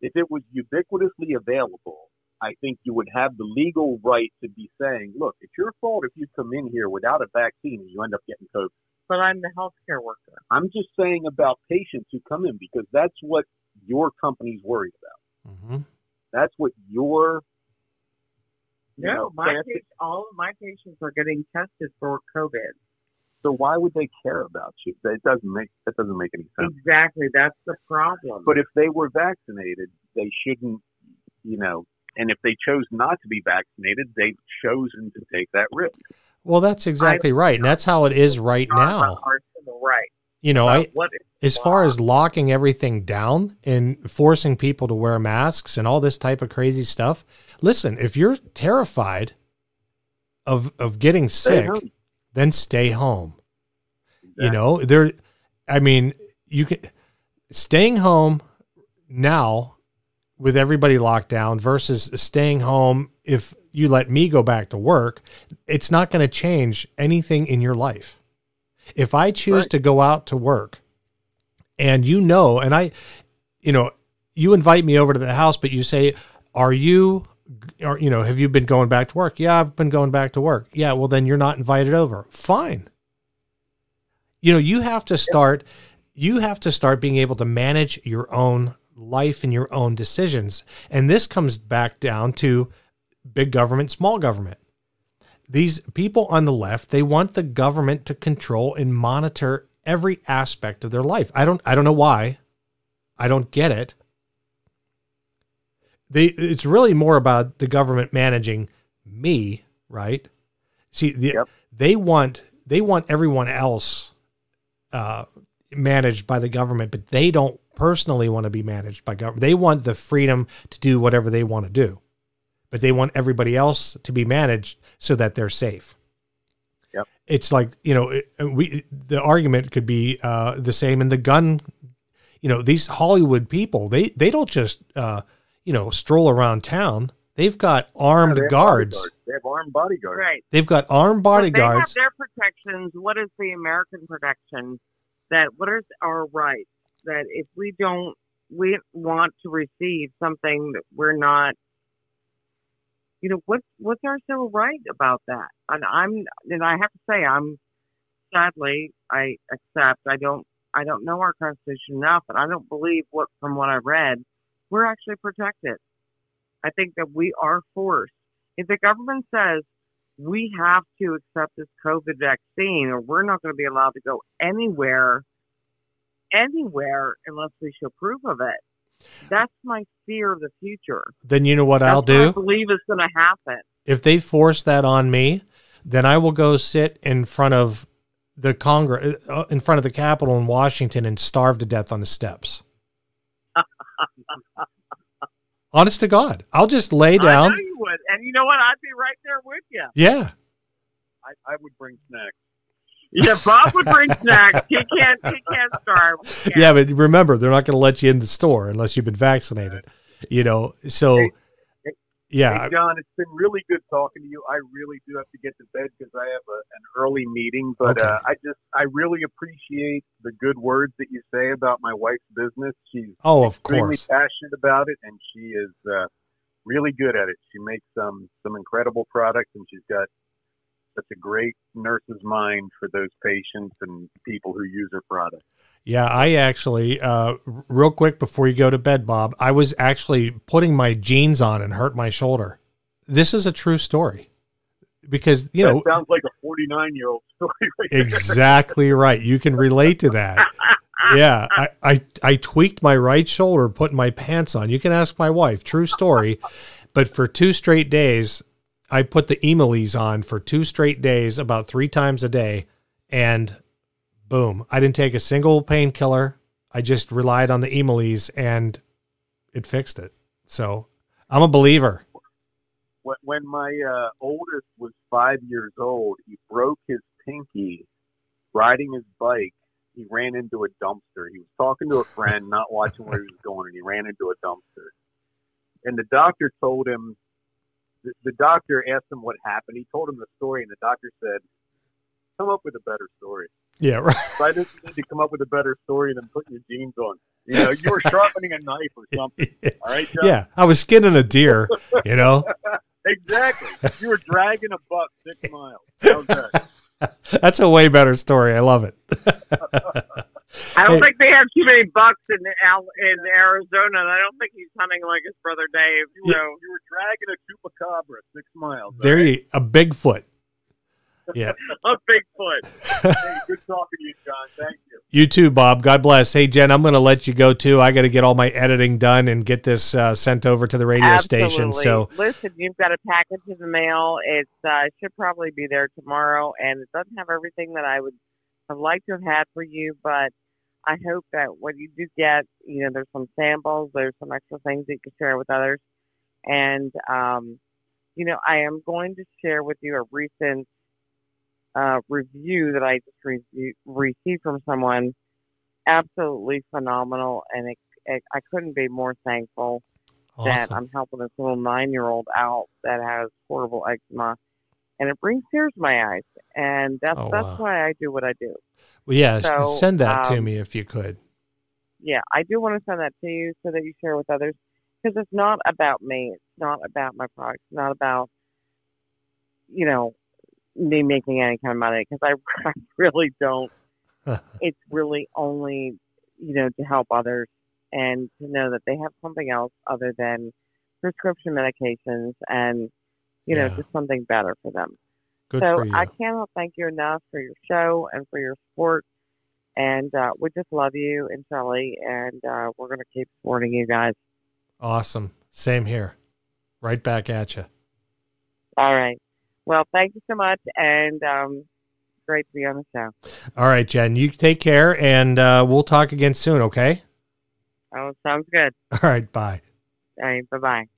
If it was ubiquitously available, I think you would have the legal right to be saying, look, it's your fault if you come in here without a vaccine and you end up getting COVID. but I'm the healthcare worker. I'm just saying about patients who come in because that's what your company's worried about. hmm That's what your you No, know, my benefit- pa- all of my patients are getting tested for COVID. So why would they care about you? That doesn't make that doesn't make any sense. Exactly, that's the problem. But if they were vaccinated, they shouldn't, you know. And if they chose not to be vaccinated, they've chosen to take that risk. Well, that's exactly right, and that's how it is right now. Right. You know, I About what is as far as locking everything down and forcing people to wear masks and all this type of crazy stuff. Listen, if you're terrified of of getting sick, then stay home. You know, there I mean, you can staying home now with everybody locked down versus staying home if you let me go back to work, it's not going to change anything in your life. If I choose Right. to go out to work and you know, and I, you know, you invite me over to the house, but you say, are you, or, you know, have you been going back to work? Yeah, I've been going back to work. Yeah. Well, then you're not invited over. Fine. You know, you have to start, you have to start being able to manage your own life and your own decisions. And this comes back down to big government, small government. These people on the left, they want the government to control and monitor every aspect of their life. I don't I don't know why. I don't get it. They it's really more about the government managing me, right? See, the, Yep. they want they want everyone else uh, managed by the government, but they don't personally want to be managed by government. They want the freedom to do whatever they want to do, but they want everybody else to be managed so that they're safe. Yep. It's like you know it- we the argument could be uh, the same in the gun. You know these Hollywood people they they don't just uh, you know stroll around town. They've got armed They guards. bodyguards. They have armed bodyguards. Right. They've got armed bodyguards. They have their protections. What is the American protection? That what is our rights? That if we don't, we want to receive something that we're not. You know what's what's our civil right about that? And I'm and I have to say I'm sadly I accept I don't I don't know our constitution enough, and I don't believe what from what I read we're actually protected. I think that we are forced. If the government says we have to accept this COVID vaccine or we're not going to be allowed to go anywhere, anywhere unless we show proof of it. That's my fear of the future. then you know what That's I'll what I do? believe is going to happen. if they force that on me, then I will go sit in front of the Congress, uh, in front of the Capitol in Washington, and starve to death on the steps. [LAUGHS] Honest to God, I'll just lay I down. know you would, and you know what? I'd be right there with you. Yeah, I, I would bring snacks. Yeah, Bob would bring snacks. He can't. He can't starve. He can't. yeah, but remember, they're not going to let you in the store unless you've been vaccinated. You know, so Hey, hey, yeah, Hey, John, it's been really good talking to you. I really do have to get to bed because I have a, an early meeting. But Okay. uh, I just, I really appreciate the good words that you say about my wife's business. She's oh, of extremely course, passionate about it, and she is uh, really good at it. She makes some some incredible products, and she's got such a great nurse's mind for those patients and people who use her product. Yeah, I actually, uh, real quick before you go to bed, Bob, I was actually putting my jeans on and hurt my shoulder. This is a true story because you that know sounds like a 49 year old [LAUGHS] story. Right exactly right. You can relate to that. [LAUGHS] Yeah, I, I I tweaked my right shoulder putting my pants on. You can ask my wife. True story. But for two straight days, I put the Emily's on for two straight days, about three times a day, and boom, I didn't take a single painkiller. I just relied on the Emily's, and it fixed it. So I'm a believer. when, my uh, oldest was five years old, he broke his pinky riding his bike. He ran into a dumpster. He was talking to a friend, not watching where he was going, and he ran into a dumpster. And the doctor told him, the, the doctor asked him what happened. He told him the story, and the doctor said, "Come up with a better story." Yeah, right. So I didn't need to come up with a better story than putting your jeans on. You know, you were sharpening a knife or something. [LAUGHS] All right, John? Yeah, I was skinning a deer. You know. [LAUGHS] Exactly. You were dragging a buck six miles. That? [LAUGHS] That's a way better story. I love it. I don't Hey. think they have too many bucks in in Arizona. and I don't think he's hunting like his brother Dave. You So were, you were dragging a chupacabra six miles. all There right? you a Bigfoot. Yeah. [LAUGHS] a Bigfoot. Hey, good talking to you, John. Thank you. You too, Bob. God bless. Hey, Jen, I'm going to let you go too. I got to get all my editing done and get this uh, sent over to the radio station. So, listen, you've got a package in the mail. It's uh, it should probably be there tomorrow, and it doesn't have everything that I would have like to have had for you, but I hope that what you do get, you know, there's some samples, there's some extra things that you can share with others, and um, you know, I am going to share with you a recent uh, review that I just re- received from someone. Absolutely phenomenal, and it, it, I couldn't be more thankful that. I'm helping this little nine year old out that has horrible eczema. And it brings tears to my eyes. And that's Oh, that's wow. why I do what I do. Well, yeah, so, send that to um, me if you could. Yeah, I do want to send that to you so that you share with others. Because it's not about me. It's not about my product. It's not about, you know, me making any kind of money. Because I, [LAUGHS] I really don't. [LAUGHS] it's really only, you know, to help others and to know that they have something else other than prescription medications and, you know, Yeah. just something better for them. Good so for you. I cannot thank you enough for your show and for your support. And uh, we just love you and Shelly, and uh, we're going to keep supporting you guys. awesome. Same here. Right back at you. All right. Well, thank you so much, and um, great to be on the show. All right, Jen, you take care, and uh, we'll talk again soon. Okay. Oh, sounds good. All right. Bye. All right, bye bye.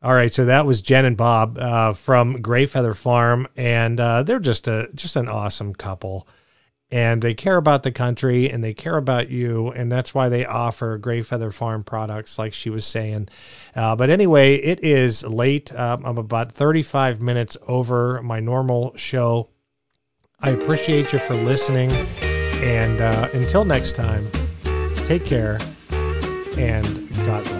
All right, so that was Jen and Bob uh, from Gray Feather Farm, and uh, they're just a just an awesome couple, and they care about the country and they care about you, and that's why they offer Gray Feather Farm products, like she was saying. Uh, but anyway, it is late. Um, I'm about 35 minutes over my normal show. I appreciate you for listening, and uh, until next time, take care and God bless.